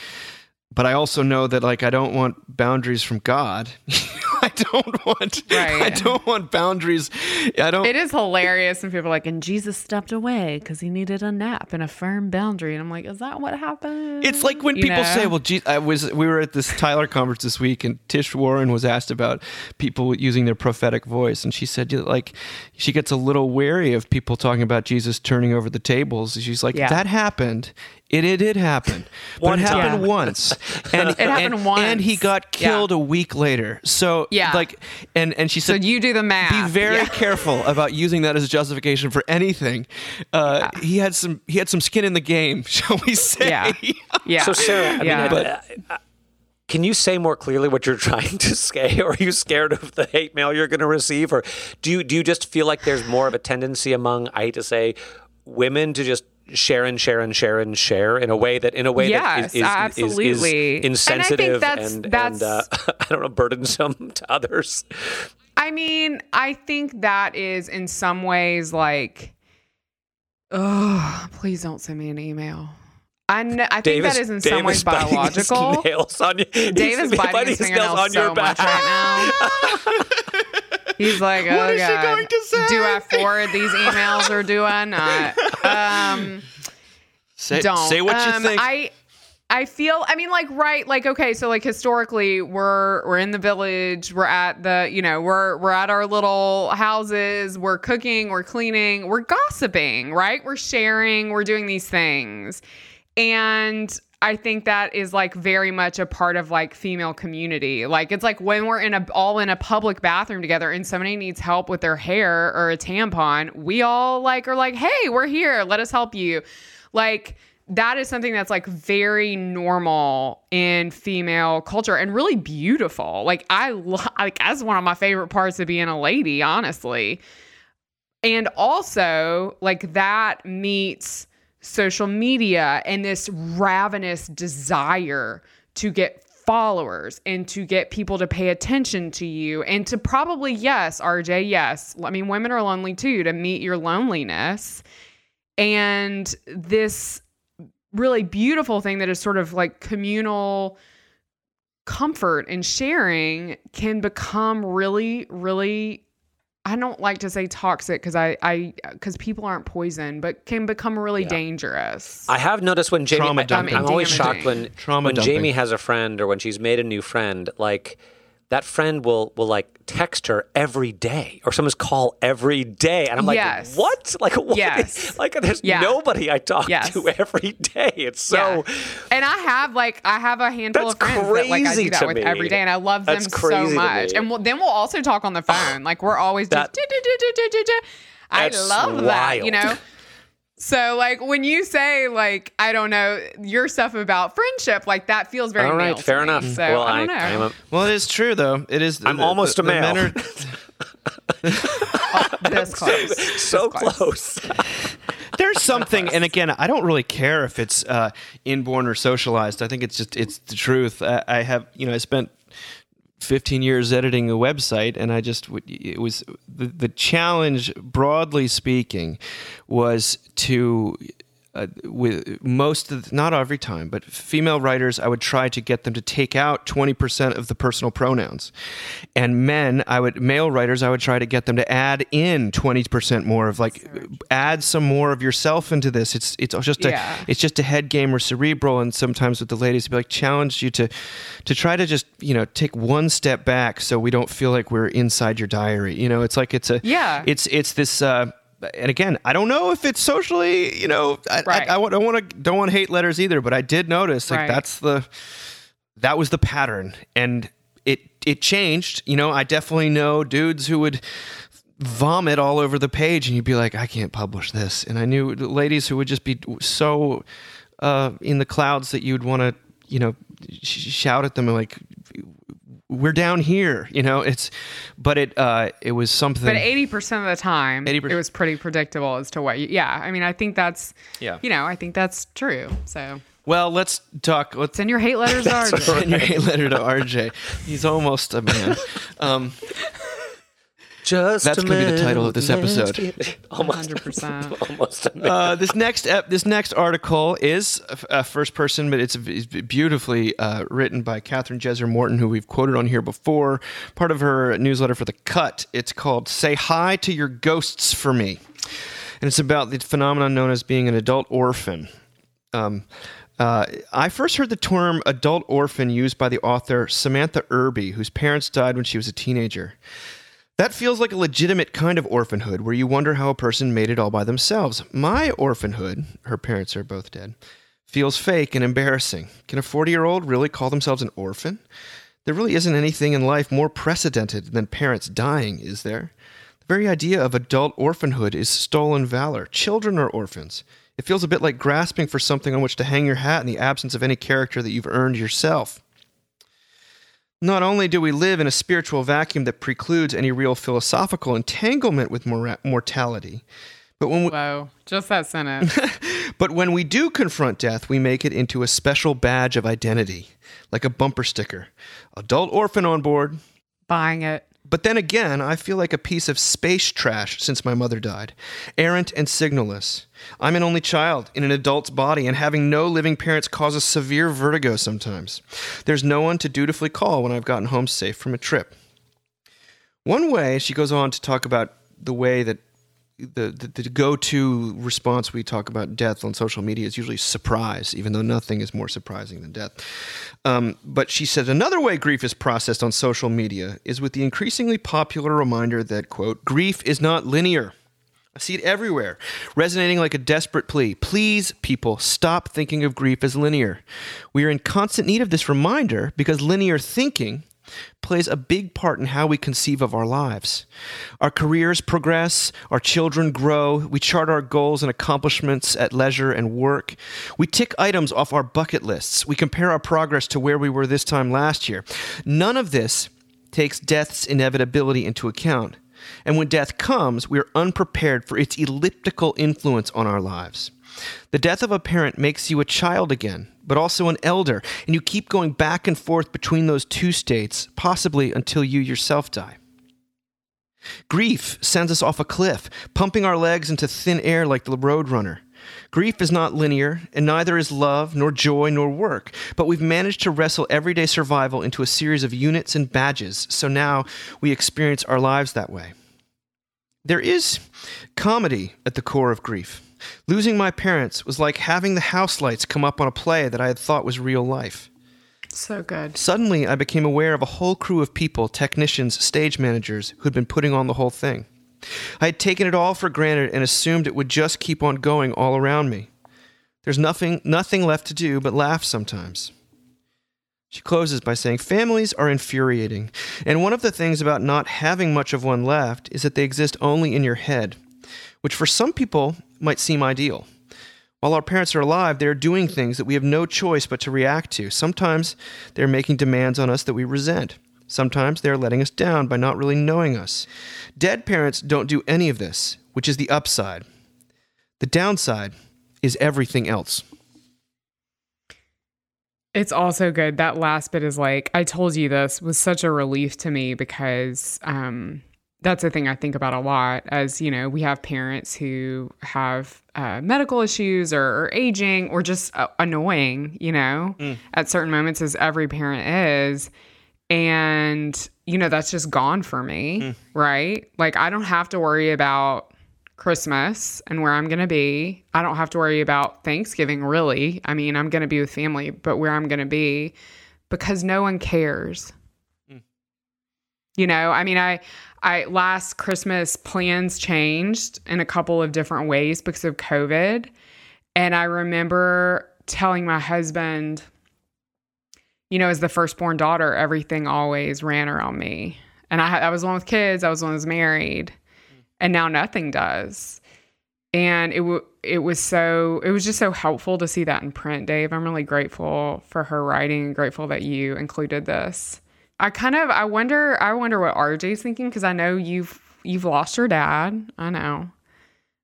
But I also know that like I don't want boundaries from God. I don't want I don't want boundaries. I don't It is hilarious when people are like, and Jesus stepped away because he needed a nap and a firm boundary. And I'm like, is that what happened? It's like when You people know? say, "Well, gee, I was." We were at this Tyler conference this week, and Tish Warren was asked about people using their prophetic voice, and she said, "Like, she gets a little wary of people talking about Jesus turning over the tables." She's like, Yeah. "That happened. It it did happen. But One it happened time. once, and It happened and, once. and he got Yeah. killed a week later. So Yeah. like, and and she So said, you do the math. be very Yeah. careful about using that as a justification for anything. Uh, He had some he had some skin in the game, shall we say? Yeah. Yeah. So Sarah, I Yeah. mean, I- I- can you say more clearly what you're trying to say, or are you scared of the hate mail you're going to receive, or do you do you just feel like there's more of a tendency among I hate to say women to just share and share and share and share in a way that in a way Yes, that is, is, absolutely. is, And I is think insensitive that's- and, that's- and uh, I don't know burdensome to others. I mean, I think that is in some ways like, oh, please don't send me an email. I, kn- I think Davis, that is in some Davis ways biological. nails on you. Dave is He's biting his fingernails so much right now. He's like, oh What is she going to say? Do I forward these emails or do I not? Um, Say, don't say what Um, you think. I I feel I mean like right like okay so like historically we're we're in the village we're at the you know we're we're at our little houses we're cooking we're cleaning we're gossiping right we're sharing we're doing these things and I think that is like very much a part of like female community. Like it's like when we're in a all in a public bathroom together and somebody needs help with their hair or a tampon, we all like are like, "Hey, we're here. Let us help you." Like that is something that's like very normal in female culture and really beautiful. Like I like that's one of my favorite parts of being a lady, honestly. And also, like that meets social media and this ravenous desire to get followers and to get people to pay attention to you and to probably, yes, RJ, yes. I mean, women are lonely too, to meet your loneliness. And this really beautiful thing that is sort of like communal comfort and sharing can become really, really I don't like to say toxic because I I because people aren't poison, but can become really dangerous. I have noticed when Jamie, Trauma I, am. I'm always shocked when Trauma when dumping. Jamie has a friend or when she's made a new friend, like that friend will will like text her every day or someone's call every day, and I'm like, Yes. what? Like what? Yes. Like there's Yeah. nobody I talk Yes. to every day. It's so. Yeah. and I have like I have a handful That's of friends that like I do that with me. every day, and I love them That's crazy so much. And we'll, then we'll also talk on the oh, phone. like we're always just. I love that. You know. So like when you say like I don't know your stuff about friendship, like that feels very All right, male to fair me. enough. So well, I don't know. I'm a, Well, it is true though. It is. I'm almost a the men male. are- this close. so close. close. there's something, and again, I don't really care if it's uh, inborn or socialized. I think it's just it's the truth. I, I have you know I spent 15 years editing a website, and I just it was the, the challenge, broadly speaking, was to. Uh, with most of the, not every time, but female writers, I would try to get them to take out 20% of the personal pronouns. And men, I would, male writers, I would try to get them to add in 20% more of like, add some more of yourself into this. It's, it's just a, Yeah. it's just a head game or cerebral. And sometimes with the ladies, be like challenge you to, to try to just, you know, take one step back so we don't feel like we're inside your diary. You know, it's like, it's a, Yeah. it's, it's this, uh, and again, I don't know if it's socially, you know, I, Right. I, I don't want to don't want hate letters either, but I did notice like Right. that's the that was the pattern, and it it changed. You know, I definitely know dudes who would vomit all over the page, and you'd be like, I can't publish this, and I knew ladies who would just be so uh, in the clouds that you'd want to, you know, sh- shout at them and like. We're down here, you know. It's, but it uh, it was something. But eighty percent of the time, 80%. it was pretty predictable as to what. You, yeah, I mean, I think that's. Yeah. You know, I think that's true. So well, let's talk. Let's send your hate letters to RJ. send your hate letter to RJ. He's almost a man. Um, Just That's gonna be the title of this episode. Almost, Hundred percent. almost uh, this next ep- this next article is a, a first person, but it's, it's beautifully uh, written by Kathryn Jezer-Morton, who we've quoted on here before. Part of her newsletter for the Cut. It's called "Say Hi to Your Ghosts for Me," and it's about the phenomenon known as being an adult orphan. Um, uh, I first heard the term adult orphan used by the author Samantha Irby, whose parents died when she was a teenager. That feels like a legitimate kind of orphanhood where you wonder how a person made it all by themselves. My orphanhood, her parents are both dead, feels fake and embarrassing. Can a 40 year old really call themselves an orphan? There really isn't anything in life more precedented than parents dying, is there? The very idea of adult orphanhood is stolen valor. Children are orphans. It feels a bit like grasping for something on which to hang your hat in the absence of any character that you've earned yourself. Not only do we live in a spiritual vacuum that precludes any real philosophical entanglement with mora- mortality, but when we, Whoa, just that sentence. but when we do confront death, we make it into a special badge of identity, like a bumper sticker. Adult orphan on board. Buying it. But then again, I feel like a piece of space trash since my mother died. Errant and signalless. I'm an only child in an adult's body, and having no living parents causes severe vertigo sometimes. There's no one to dutifully call when I've gotten home safe from a trip. One way, she goes on to talk about the way that the, the, the go-to response we talk about death on social media is usually surprise, even though nothing is more surprising than death. Um, but she said another way grief is processed on social media is with the increasingly popular reminder that quote grief is not linear. I see it everywhere, resonating like a desperate plea. Please, people, stop thinking of grief as linear. We are in constant need of this reminder because linear thinking plays a big part in how we conceive of our lives. Our careers progress, our children grow, we chart our goals and accomplishments at leisure and work. We tick items off our bucket lists. We compare our progress to where we were this time last year. None of this takes death's inevitability into account. And when death comes, we are unprepared for its elliptical influence on our lives. The death of a parent makes you a child again, but also an elder, and you keep going back and forth between those two states, possibly until you yourself die. Grief sends us off a cliff, pumping our legs into thin air like the roadrunner. Grief is not linear, and neither is love, nor joy, nor work, but we've managed to wrestle everyday survival into a series of units and badges, so now we experience our lives that way. There is comedy at the core of grief. Losing my parents was like having the house lights come up on a play that I had thought was real life. So good. Suddenly, I became aware of a whole crew of people, technicians, stage managers, who'd been putting on the whole thing. I had taken it all for granted and assumed it would just keep on going all around me. There's nothing, nothing left to do but laugh sometimes. She closes by saying, Families are infuriating, and one of the things about not having much of one left is that they exist only in your head, which for some people might seem ideal. While our parents are alive, they are doing things that we have no choice but to react to. Sometimes they're making demands on us that we resent. Sometimes they're letting us down by not really knowing us. Dead parents don't do any of this, which is the upside. The downside is everything else. It's also good. That last bit is like, I told you this was such a relief to me because um, that's the thing I think about a lot. As you know, we have parents who have uh, medical issues or, or aging or just uh, annoying, you know, at certain moments, as every parent is. And, you know, that's just gone for me, right? Like, I don't have to worry about Christmas and where I'm going to be. I don't have to worry about Thanksgiving, really. I mean, I'm going to be with family, but where I'm going to be because no one cares. You know, I mean, I, I last Christmas plans changed in a couple of different ways because of COVID. And I remember telling my husband, you know, as the firstborn daughter, everything always ran around me. And I, I was one with kids, I was one who was married, and now nothing does. And it w- it was so it was just so helpful to see that in print, Dave. I'm really grateful for her writing and grateful that you included this. I kind of I wonder I wonder what RJ's thinking because I know you've you've lost your dad. I know.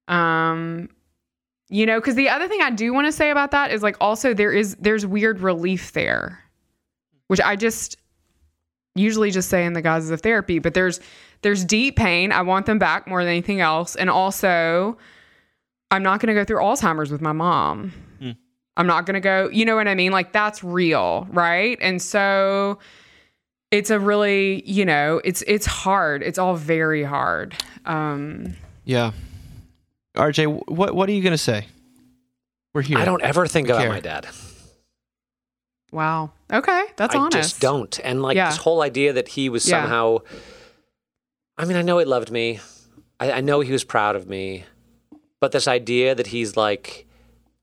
Um you know, because the other thing I do want to say about that is like also there is there's weird relief there, which I just usually just say in the guises of therapy, but there's there's deep pain. I want them back more than anything else. And also I'm not gonna go through Alzheimer's with my mom. I'm not gonna go, you know what I mean? Like that's real, right? And so it's a really, you know, it's it's hard. It's all very hard. Um Yeah. RJ, what what are you going to say? We're here. I don't ever think about care. my dad. wow. Okay, that's honest. I honest. just don't. And like Yeah. this whole idea that he was Yeah. somehow, I mean, I know he loved me. I, I know he was proud of me. But this idea that he's like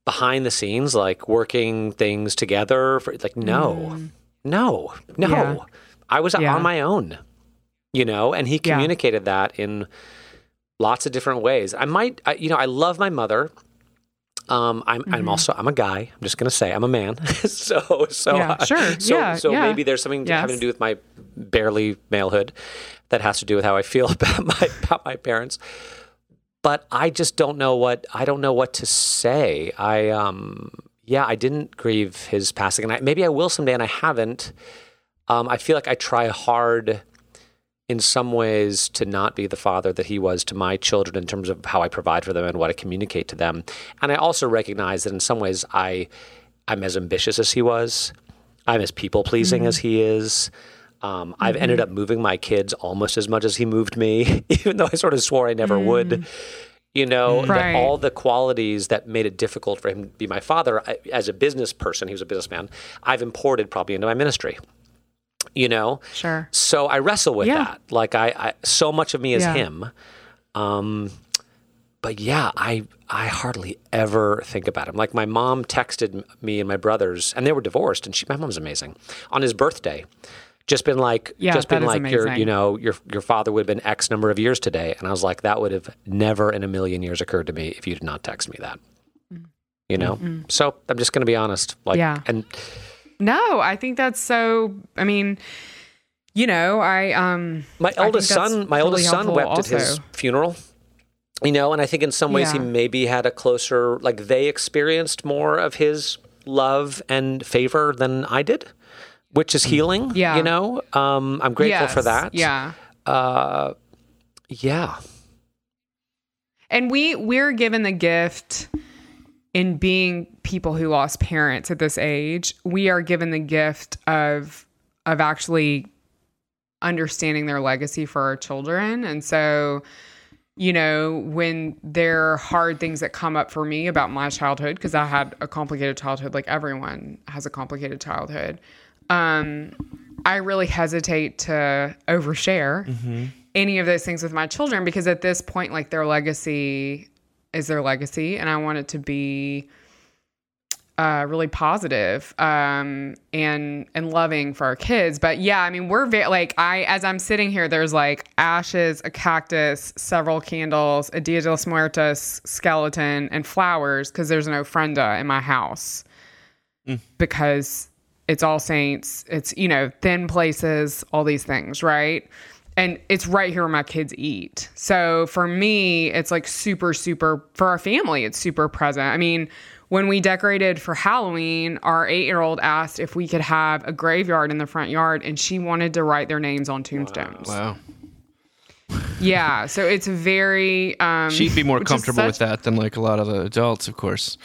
behind the scenes, like working things together, for, like, no, no, no. Mm. Yeah. I was Yeah. on my own, you know, and he Yeah. communicated that in lots of different ways. I might, I, you know, I love my mother. Um, I'm, Mm-hmm. I'm also, I'm a guy. I'm just gonna say, I'm a man. so, so, Yeah, uh, sure. So, Yeah, so yeah. maybe there's something Yes. having to do with my barely malehood that has to do with how I feel about my about my parents. But I just don't know what I don't know what to say. I um yeah, I didn't grieve his passing, and I, maybe I will someday, and I haven't. Um, I feel like I try hard in some ways to not be the father that he was to my children in terms of how I provide for them and what I communicate to them. And I also recognize that in some ways I I'm as ambitious as he was. I'm as people pleasing as he is. Um, I've ended up moving my kids almost as much as he moved me, even though I sort of swore I never would. You know, that Right. all the qualities that made it difficult for him to be my father, I, as a business person, he was a businessman, I've imported probably into my ministry. You know, Sure. so I wrestle with Yeah. that. Like I, I, so much of me is Yeah. him. Um, but yeah, I, I hardly ever think about him. Like my mom texted me and my brothers, and they were divorced, and she, my mom's amazing. On his birthday, just been like, Yeah, just been like, your, you know, your your father would have been X number of years today, and I was like, that would have never in a million years occurred to me if you did not text me that. You know, so I'm just going to be honest. Like, Yeah. and No, I think that's so. I mean, you know, I um, My I eldest son, my really oldest son wept at his funeral. You know, and I think in some ways he maybe had a closer, like they experienced more of his love and favor than I did, which is healing. Yeah. you know, um, I'm grateful for that. Yeah. uh, yeah. And we we're given the gift in being people who lost parents at this age. We are given the gift of of actually understanding their legacy for our children. And so, you know, when there are hard things that come up for me about my childhood, because I had a complicated childhood, like everyone has a complicated childhood, um, I really hesitate to overshare any of those things with my children because at this point, like their legacy is their legacy, and I want it to be uh, really positive um, and and loving for our kids. But yeah, I mean, we're very like I as I'm sitting here, there's like ashes, a cactus, several candles, a Dia de los Muertos skeleton, and flowers because there's an ofrenda in my house because it's All Saints. It's you know thin places, all these things, right? And it's right here where my kids eat. So for me, it's like super, super, for our family, it's super present. I mean, when we decorated for Halloween, our eight year old asked if we could have a graveyard in the front yard and she wanted to write their names on tombstones. Wow. Yeah. So it's very. Um, She'd be more comfortable with that than like a lot of the adults, of course.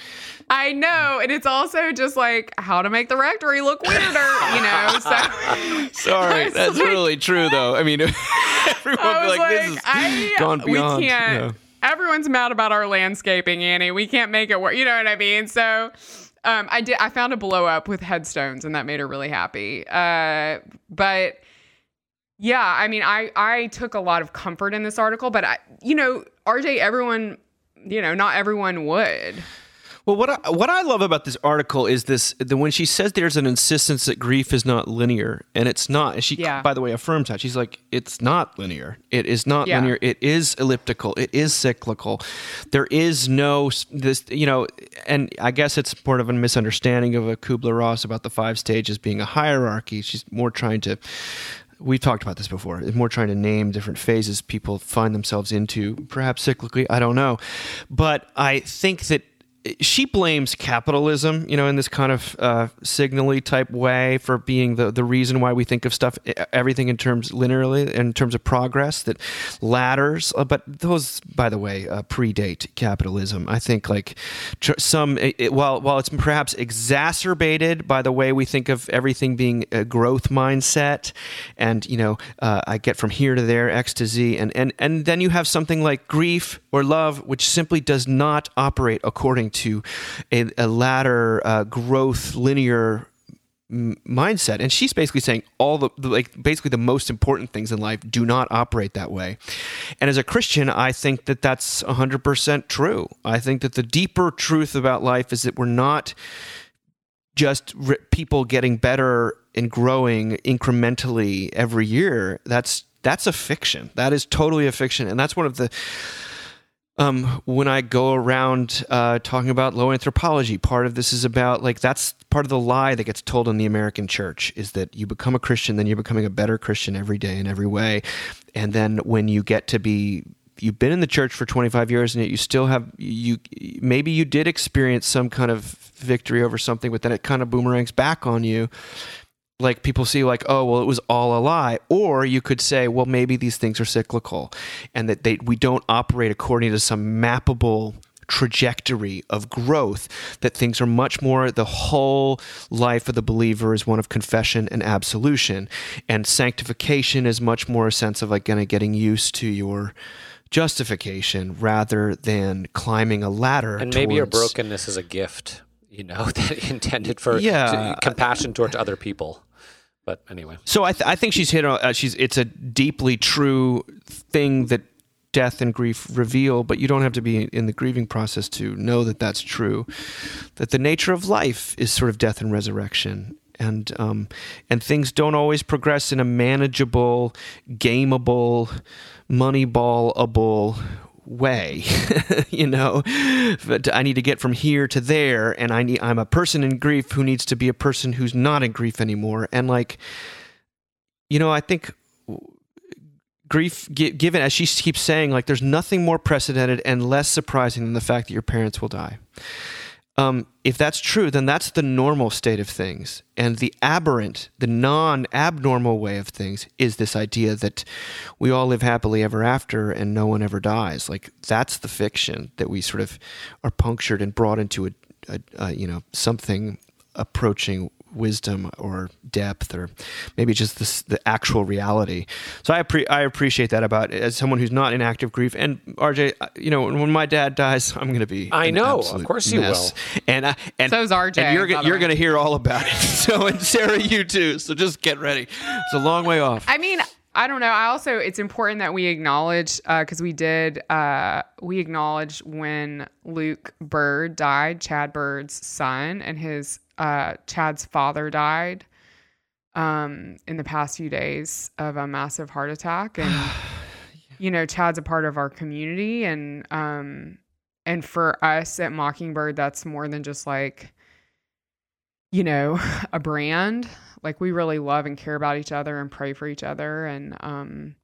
I know. And it's also just like how to make the rectory look weirder, you know? So. Sorry, that's like- really true, though. I mean, everyone I be like, "This is I, gone beyond." We can't. you know. Everyone's mad about our landscaping, Annie. We can't make it work. You know what I mean? So, um, I did. I found a blow up with headstones, and that made her really happy. Uh, but yeah, I mean, I I took a lot of comfort in this article, but I, you know, RJ, everyone, you know, not everyone would. Well, what I, what I love about this article is this: the, when she says there's an insistence that grief is not linear, and it's not. And she, Yeah. by the way, affirms that. She's like, it's not linear. It is not Yeah. linear. It is elliptical. It is cyclical. There is no this, you know, and I guess it's part of a misunderstanding of a Kubler Ross about the five stages being a hierarchy. She's more trying to. We've talked about this before. It's more trying to name different phases people find themselves into, perhaps cyclically. I don't know, but I think that she blames capitalism, you know, in this kind of uh, signally type way for being the, the reason why we think of stuff, everything in terms linearly, in terms of progress, that ladders. Uh, but those, by the way, uh, predate capitalism. I think like tr- some, it, it- while while it's perhaps exacerbated by the way we think of everything being a growth mindset, and you know, uh, I get from here to there, X to Z, and and and then you have something like grief or love, which simply does not operate according to a, a ladder uh, growth linear mindset. And she's basically saying all the, the like basically the most important things in life do not operate that way. And as a christian i think that that's 100% true. I think that the deeper truth about life is that we're not just r- people getting better and growing incrementally every year. That's that's a fiction. That is totally a fiction. And that's one of the um, when I go around uh, talking about low anthropology, part of this is about like that's part of the lie that gets told in the American church is that you become a Christian, then you're becoming a better Christian every day in every way, and then when you get to be you've been in the church for 25 years and yet you still have you maybe you did experience some kind of victory over something but then it kind of boomerangs back on you like people see like oh well it was all a lie or you could say well maybe these things are cyclical and that they we don't operate according to some mappable trajectory of growth that things are much more the whole life of the believer is one of confession and absolution and sanctification is much more a sense of like kind of getting used to your justification rather than climbing a ladder And maybe your brokenness is a gift, you know, that intended for Yeah. compassion towards other people. But anyway, So I, th- I think she's hit on. Uh, she's it's a deeply true thing that death and grief reveal, but you don't have to be in the grieving process to know that that's true. That the nature of life is sort of death and resurrection, and um, and things don't always progress in a manageable, gameable, moneyballable way you know? But i need to get from here to there and i need i'm a person in grief who needs to be a person who's not in grief anymore. And like you know i think grief given as she keeps saying like there's nothing more precedented and less surprising than the fact that your parents will die um, if that's true then that's the normal state of things. And the aberrant the non-abnormal way of things is this idea that we all live happily ever after and no one ever dies. Like that's the fiction that we sort of are punctured and brought into a, a, a you know something approaching wisdom or depth or maybe just this, the actual reality. So I appre- I appreciate that about as someone who's not in active grief. And RJ, uh, you know, when my dad dies, I'm going to be I know. Of course you mess. will. And uh, and So's RJ, And you're by go- the you're going to hear all about it. So and Sarah, you too. So just get ready. It's a long way off. I mean, I don't know. I also it's important that we acknowledge because we did uh, we acknowledged when Luke Bird died, Chad Bird's son, and his uh, Chad's father died um, in the past few days of a massive heart attack, and you know Chad's a part of our community, and um, and for us at Mockingbird, that's more than just like you know a brand. Like we really love and care about each other and pray for each other. And um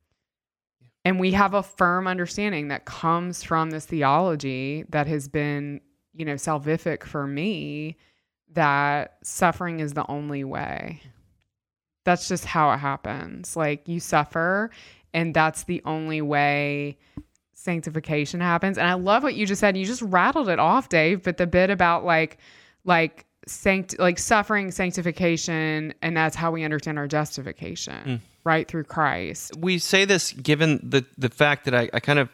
and we have a firm understanding that comes from this theology that has been you know salvific for me that suffering is the only way. That's just how it happens. Like you suffer and that's the only way sanctification happens. And i love what you just said. You just rattled it off dave but the bit about like like sanct like suffering sanctification and that's how we understand our justification mm. right through christ. We say this given the the fact that I, I kind of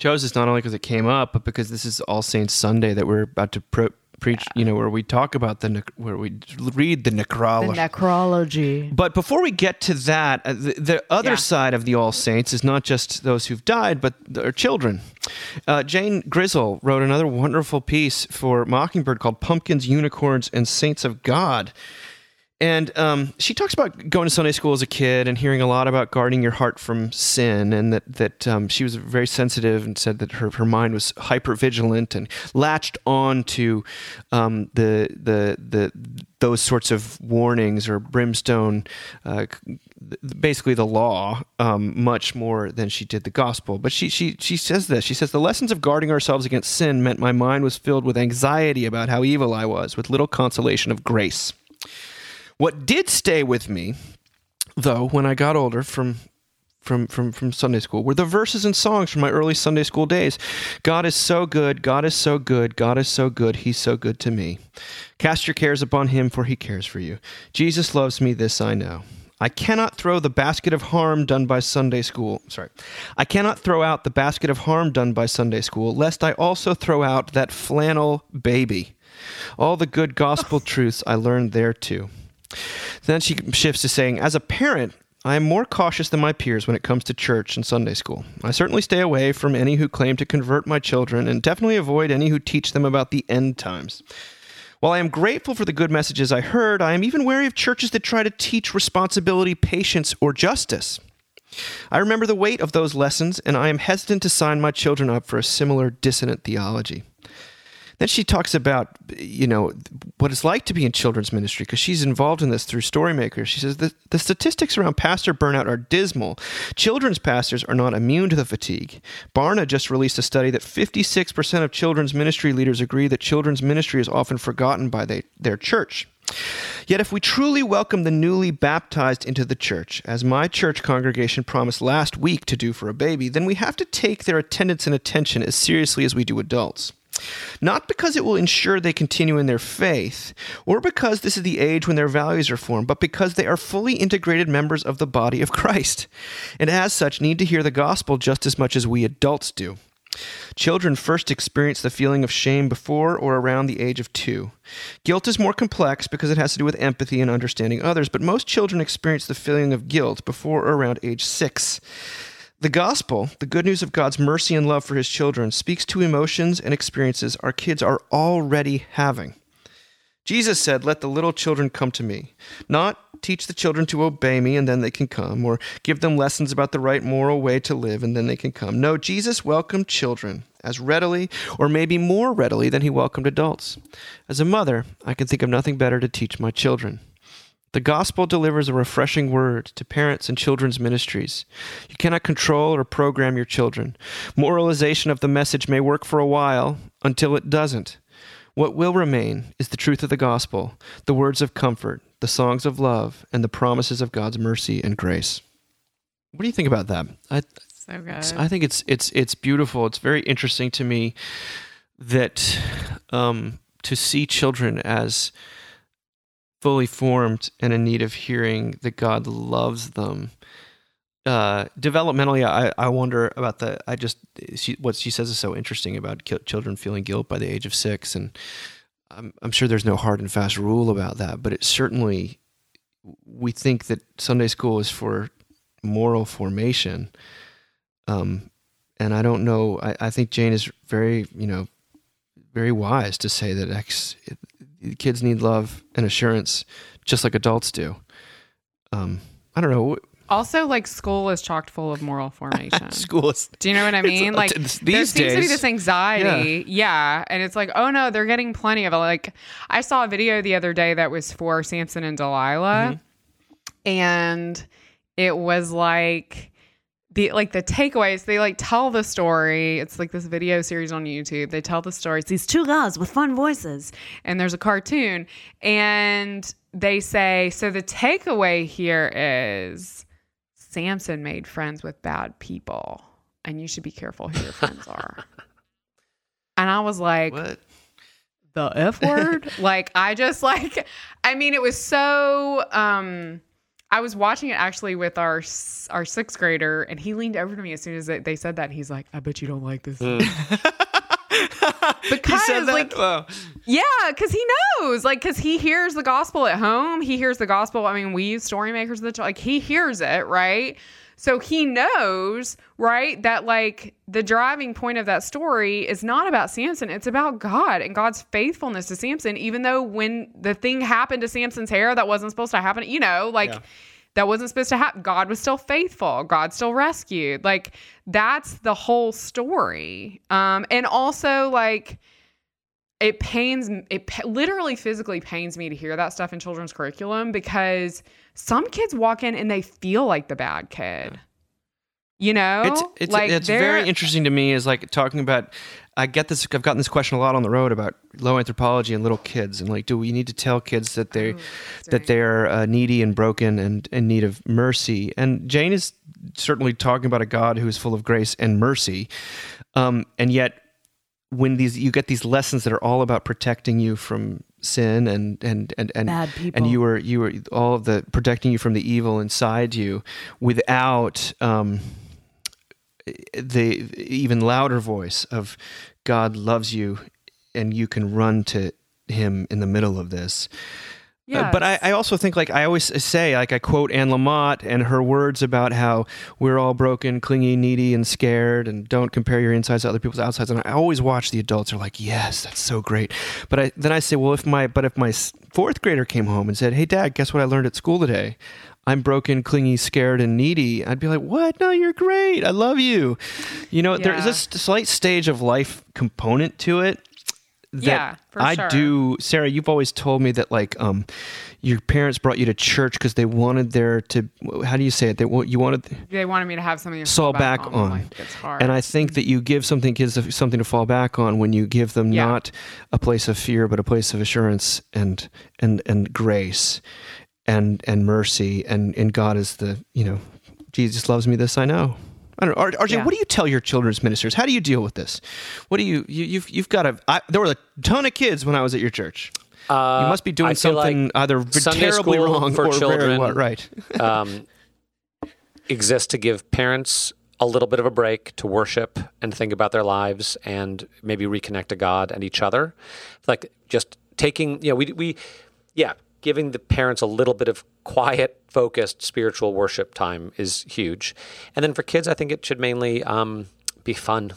chose this not only because it came up, but because this is All Saints Sunday that we're about to pro- preach. You know, where we talk about the nec- where we read the necrology. The necrology but before we get to that, uh, the, the other Yeah. side of the All Saints is not just those who've died, but their children. Uh, Jane Grizzle wrote another wonderful piece for Mockingbird called "Pumpkins, Unicorns, and Saints of God." And um, she talks about going to Sunday school as a kid and hearing a lot about guarding your heart from sin, and that that um, she was very sensitive and said that her, her mind was hyper vigilant and latched on to um, the the the those sorts of warnings or brimstone, uh, basically the law, um, much more than she did the gospel. But she she she says this. She says the lessons of guarding ourselves against sin meant my mind was filled with anxiety about how evil I was, with little consolation of grace. What did stay with me, though, when I got older from from from from Sunday school were the verses and songs from my early Sunday school days. God is so good, God is so good, God is so good, he's so good to me. Cast your cares upon him for he cares for you. Jesus loves me, this I know. I cannot throw the basket of harm done by Sunday school. Sorry. I cannot throw out the basket of harm done by Sunday school, lest I also throw out that flannel baby. All the good gospel truths I learned there too. Then she shifts to saying, As a parent, I am more cautious than my peers when it comes to church and Sunday school. I certainly stay away from any who claim to convert my children and definitely avoid any who teach them about the end times. While I am grateful for the good messages I heard, I am even wary of churches that try to teach responsibility, patience, or justice. I remember the weight of those lessons, and I am hesitant to sign my children up for a similar dissonant theology. Then she talks about, you know, what it's like to be in children's ministry because she's involved in this through Storymaker. She says the, the statistics around pastor burnout are dismal. Children's pastors are not immune to the fatigue. Barna just released a study that 56% of children's ministry leaders agree that children's ministry is often forgotten by they, their church. Yet, if we truly welcome the newly baptized into the church, as my church congregation promised last week to do for a baby, then we have to take their attendance and attention as seriously as we do adults. Not because it will ensure they continue in their faith, or because this is the age when their values are formed, but because they are fully integrated members of the body of Christ, and as such need to hear the gospel just as much as we adults do. Children first experience the feeling of shame before or around the age of two. Guilt is more complex because it has to do with empathy and understanding others, but most children experience the feeling of guilt before or around age six. The gospel, the good news of God's mercy and love for his children, speaks to emotions and experiences our kids are already having. Jesus said, Let the little children come to me. Not teach the children to obey me and then they can come, or give them lessons about the right moral way to live and then they can come. No, Jesus welcomed children as readily, or maybe more readily, than he welcomed adults. As a mother, I can think of nothing better to teach my children. The gospel delivers a refreshing word to parents and children's ministries. You cannot control or program your children. Moralization of the message may work for a while until it doesn't. What will remain is the truth of the gospel, the words of comfort, the songs of love, and the promises of God's mercy and grace. What do you think about that? I, so good I think it's it's it's beautiful. It's very interesting to me that um, to see children as fully formed and in need of hearing that God loves them. Uh, developmentally, I, I wonder about the. I just she, what she says is so interesting about children feeling guilt by the age of six, and I'm, I'm sure there's no hard and fast rule about that, but it certainly we think that Sunday school is for moral formation. Um, and I don't know. I, I think Jane is very, you know, very wise to say that ex, kids need love and assurance just like adults do. Um, I don't know. Also, like school is chocked full of moral formation. School is Do you know what I mean? Like these there seems to be this anxiety, yeah. and it's like, oh no, they're getting plenty of it. Like I saw a video the other day that was for Samson and Delilah, and it was like the like the takeaways. They like tell the story. It's like this video series on YouTube. They tell the story. It's these two guys with fun voices, and there's a cartoon, and they say, so the takeaway here is. Samson made friends with bad people, and you should be careful who your friends are. And I was like, what? the F word? like, I just like, I mean, it was so, um, I was watching it actually with our our sixth grader, and he leaned over to me as soon as they, they said that. He's like, "I bet you don't like this." he hmm. Because, like- Wow. Yeah, because he knows, like, because he hears the gospel at home. He hears the gospel. I mean, we use story makers, of the like, he hears it, right? So he knows, right, that like the driving point of that story is not about Samson. It's about God and God's faithfulness to Samson, even though when the thing happened to Samson's hair that wasn't supposed to happen, you know, like Yeah. that wasn't supposed to happen. God was still faithful. God still rescued. Like that's the whole story. Um, and also like it pains it literally physically pains me to hear that stuff in children's curriculum because some kids walk in and they feel like the bad kid. You know, It's it's like it's very interesting to me is like talking about I get this I've gotten this question a lot on the road about low anthropology and little kids and like do we need to tell kids that they that they're uh, needy and broken and in need of mercy? And Jane is certainly talking about a God who is full of grace and mercy um, and yet when these you get these lessons that are all about protecting you from sin and and and and Bad people. and you were you were all the protecting you from the evil inside you without um the even louder voice of God loves you and you can run to him in the middle of this. Uh, but I, I also think, like I always say, like I quote Anne Lamott and her words about how we're all broken, clingy, needy, and scared, and don't compare your insides to other people's outsides. And I always watch the adults are like, "Yes, that's so great." But I, then I say, "Well, if my but if my fourth grader came home and said, "Hey, Dad, guess what I learned at school today?" I'm broken, clingy, scared, and needy. I'd be like, "What? No, you're great. I love you." You know, there is Yeah. a slight stage of life component to it that Yeah, for I sure. do. Sarah, you've always told me that like um, your parents brought you to church because they wanted there to. How do you say it? They want you wanted. they wanted me to have something to Fall fall back on. on. when life hard. And I think that you give something kids something to fall back on when you give them Yeah. not a place of fear, but a place of assurance and and and grace, and and mercy, and and God is the you know, Jesus loves me. This I know. I don't know. RJ, Yeah. what do you tell your children's ministers? How do you deal with this? What do you, you you've you've got a I, there were a ton of kids when I was at your church. Uh, You must be doing feel like something either Sunday terribly wrong for or children, what, right. um, exists to give parents a little bit of a break to worship and think about their lives and maybe reconnect to God and each other. Like just taking, you know, we, we, yeah, giving the parents a little bit of quiet, focused spiritual worship time is huge. And then for kids, I think it should mainly um, be fun,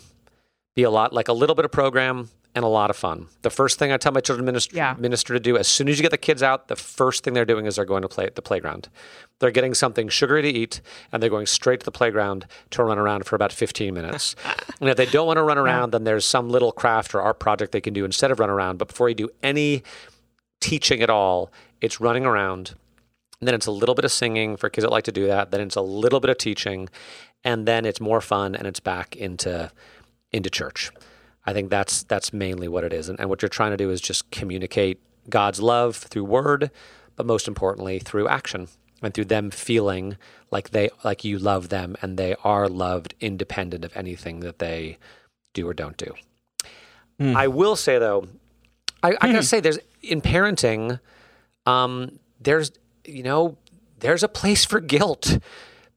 be a lot like a little bit of program and a lot of fun. The first thing I tell my children minister, Yeah. minister to do as soon as you get the kids out, the first thing they're doing is they're going to play at the playground. They're getting something sugary to eat and they're going straight to the playground to run around for about 15 minutes. and if they don't want to run around, then there's some little craft or art project they can do instead of run around. But before you do any teaching at all, it's running around. And then it's a little bit of singing for kids that like to do that. Then it's a little bit of teaching, and then it's more fun and it's back into into church. I think that's that's mainly what it is. And, and what you're trying to do is just communicate God's love through word, but most importantly through action and through them feeling like they like you love them and they are loved independent of anything that they do or don't do. I will say though, I, I gotta say, there's in parenting, um, there's you know there's a place for guilt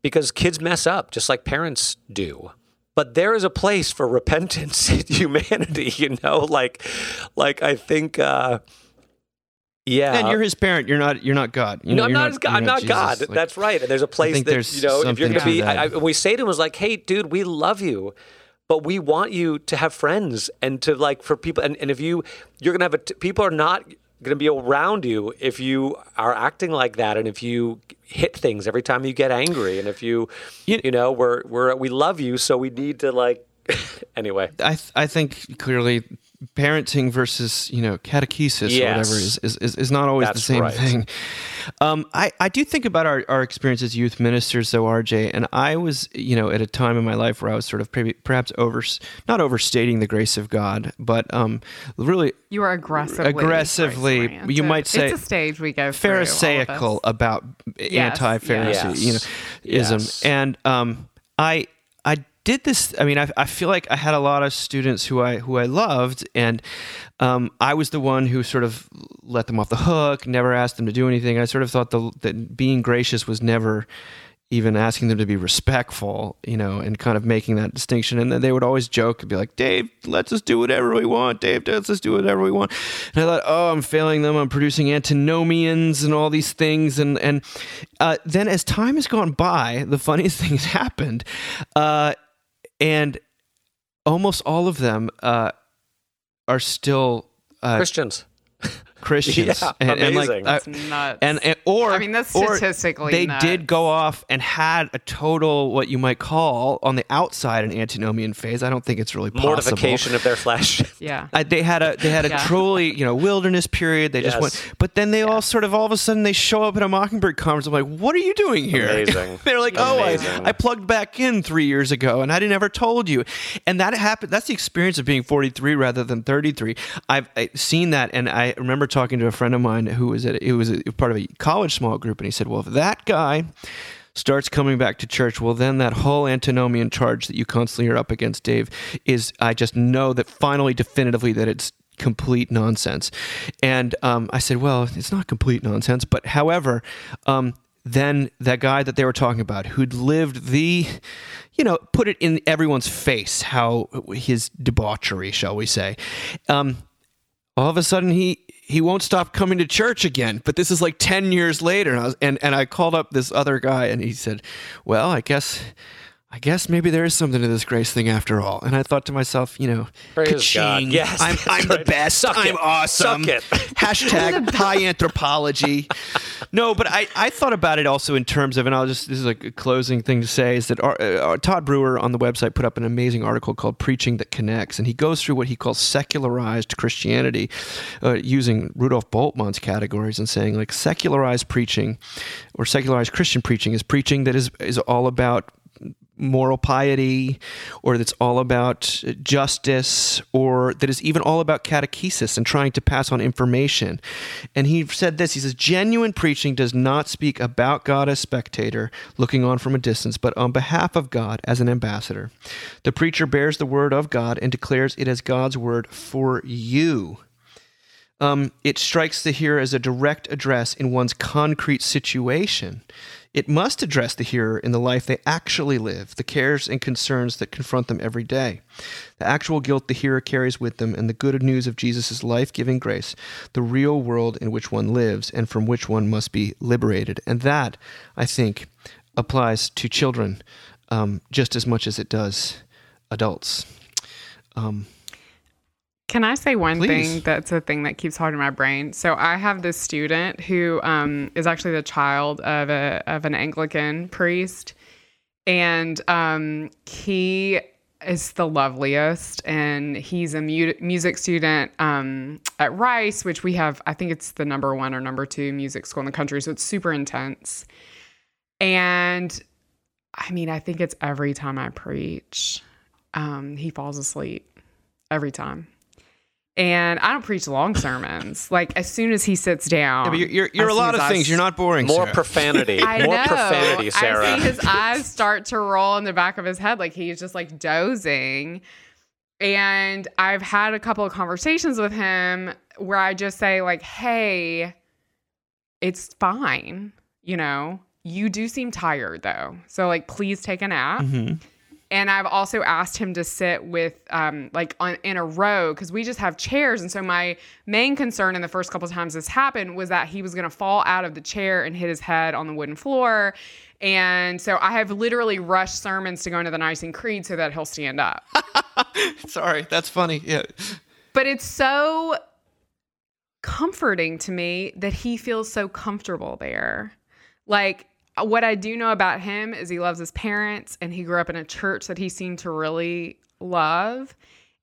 because kids mess up just like parents do but there is a place for repentance in humanity you know like like i think uh yeah and you're his parent. You're not. You're not God. You no, know, I'm not, God. I'm not Jesus. God. Like, That's right. And there's a place that you know if you're going to to be. I, I, we say to him was like, "Hey, dude, we love you, but we want you to have friends and to like for people. And, and if you you're going to have a t- people are not going to be around you if you are acting like that, and if you hit things every time you get angry, and if you You- you know we're we're we love you, so we need to like anyway. I th- I think clearly parenting versus you know catechesis or whatever is, is, is, is not always the same right. thing. Um, I, I do think about our, our experience as youth ministers though RJ and I was you know at a time in my life where I was sort of maybe, perhaps over not overstating the grace of God but um, really You are aggressively, Aggressively, you might say it's a stage we go through. pharisaical us. about anti-Pharisee, yes. you know, ism. Yes. And um, I I did this. I mean, I, I feel like I had a lot of students who I who I loved, and um, I was the one who sort of let them off the hook, never asked them to do anything. I sort of thought the, that being gracious was never even asking them to be respectful, you know, and kind of making that distinction. And then they would always joke and be like, Dave, let's just do whatever we want. Dave, let's just do whatever we want. And I thought, oh, I'm failing them. I'm producing antinomians and all these things. And, and uh, then as time has gone by, the funniest things happened. Uh, and almost all of them uh, are still uh, Christians. Christians. Yeah, and, and like, amazing. uh, That's nuts. and, and or I mean, that's statistically they nuts. did go off and had a total what you might call on the outside an antinomian phase. I don't think it's really possible. Mortification of their flesh. yeah. I, they had a they had a Yeah. truly you know wilderness period. They just went, but then they all sort of all of a sudden they show up at a Mockingbird conference. I'm like, what are you doing here? Amazing. They're like, oh, I, I plugged back in three years ago and I didn't ever told you. And that happened. That's the experience of being 43 rather than 33. I've I, seen that, and I remember talking to a friend of mine who was at it was a, part of a college small group, and he said, well, if that guy starts coming back to church, well, then that whole antinomian charge that you constantly are up against, Dave, is I just know that finally, definitively, that it's complete nonsense. And um, I said, well, it's not complete nonsense, but however, um, then that guy that they were talking about who'd lived the, you know, put it in everyone's face how his debauchery, shall we say, um, all of a sudden he he won't stop coming to church again. But this is like ten years later, and I was, and, and I called up this other guy, and he said, "Well, I guess." I guess maybe there is something to this grace thing after all. And I thought to myself, you know, Praise ka-ching, God. Yes, I'm, I'm the best. Suck I'm it. awesome. Suck it. Hashtag high anthropology. No, but I, I thought about it also in terms of, and I'll just, this is like a closing thing to say, is that our, uh, Todd Brewer on the website put up an amazing article called Preaching That Connects. And he goes through what he calls secularized Christianity uh, using Rudolf Bultmann's categories and saying like secularized preaching or secularized Christian preaching is preaching that is, is all about moral piety or that's all about justice or that is even all about catechesis and trying to pass on information. And he said this he says, genuine preaching does not speak about God as spectator looking on from a distance, but on behalf of God as an ambassador. The preacher bears the word of God and declares it as God's word for you. Um, it strikes the hearer as a direct address in one's concrete situation. It must address the hearer in the life they actually live, the cares and concerns that confront them every day. The actual guilt the hearer carries with them, and the good news of Jesus' life giving grace, the real world in which one lives and from which one must be liberated. And that, I think, applies to children um, just as much as it does adults. Um, Can I say one Please. thing that's a thing that keeps hard in my brain? So I have this student who um, is actually the child of a of an Anglican priest, and um, he is the loveliest, and he's a mu- music student um, at Rice, which we have. I think it's the number one or number two music school in the country, so it's super intense. And I mean, I think it's every time I preach, um, he falls asleep every time. And I don't preach long sermons. Like as soon as he sits down, yeah, but you're, you're, you're a lot of things. s- You're not boring. More Sarah. profanity. I More know. profanity, I Sarah. see his eyes start to roll in the back of his head, like he's just like dozing. And I've had a couple of conversations with him where I just say, like, hey, it's fine. You know, you do seem tired though. So, like, please take a nap. Mm-hmm. And I've also asked him to sit with, um, like, on, in a row because we just have chairs. And so my main concern in the first couple times this happened was that he was going to fall out of the chair and hit his head on the wooden floor. And so I have literally rushed sermons to go into the Nicene Creed so that he'll stand up. Sorry, that's funny. Yeah. but it's so comforting to me that he feels so comfortable there. Like what I do know about him is he loves his parents and he grew up in a church that he seemed to really love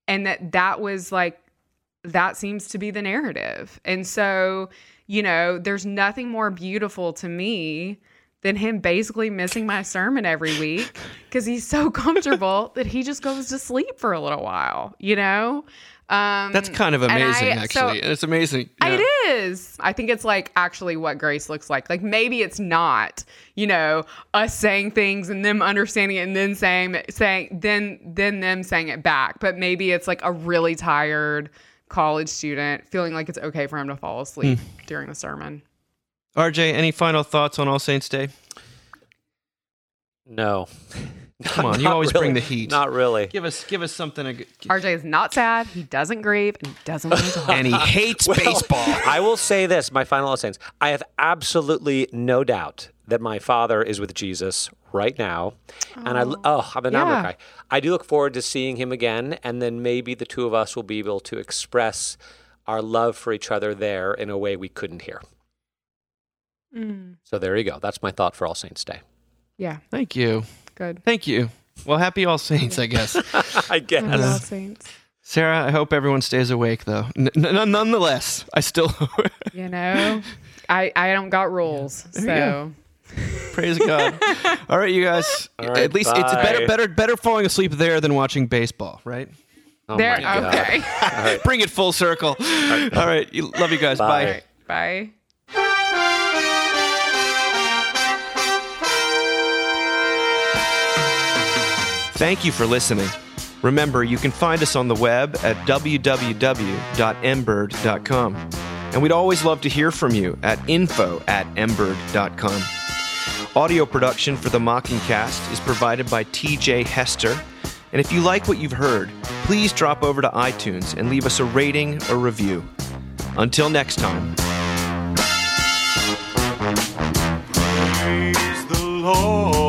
and that that was like that seems to be the narrative. And so, you know, there's nothing more beautiful to me than him basically missing my sermon every week because he's so comfortable that he just goes to sleep for a little while, you know? Um, That's kind of and I- amazing, so- actually. it's amazing. Yeah. It is. I think it's like actually what grace looks like. Like maybe it's not, you know, us saying things and them understanding it and then saying saying then then them saying it back. But maybe it's like a really tired college student feeling like it's okay for him to fall asleep Hmm. during the sermon. RJ, any final thoughts on All Saints Day? No. Come on, you always really. bring the heat. Not really. Give us give us something to g- RJ is not sad. He doesn't grieve and he doesn't want to and he hates baseball. I will say this, my final sentence. I have absolutely no doubt that my father is with Jesus right now. And I oh, I'm an Yeah. Guy. I do look forward to seeing him again and then maybe the two of us will be able to express our love for each other there in a way we couldn't hear. Mm, So there you go. That's my thought for All Saints Day. yeah, Thank you. Good. Thank you. Well, happy All Saints, I guess. I guess. Happy All Saints. Sarah, I hope everyone stays awake, though. N- n- nonetheless, I still You know, I I don't got rules, you so. praise God. All right, you guys. All right, At least it's better, better, better falling asleep there than watching baseball, right? Oh There, my God. okay. Bring it full circle. All right, you, love you guys. Bye. Bye. Bye. Thank you for listening. Remember, you can find us on the web at www.mbird.com. And we'd always love to hear from you at info at mbird.com. Audio production for the Mockingcast is provided by TJ Hester. And if you like what you've heard, please drop over to iTunes and leave us a rating or review. Until next time. Praise the Lord.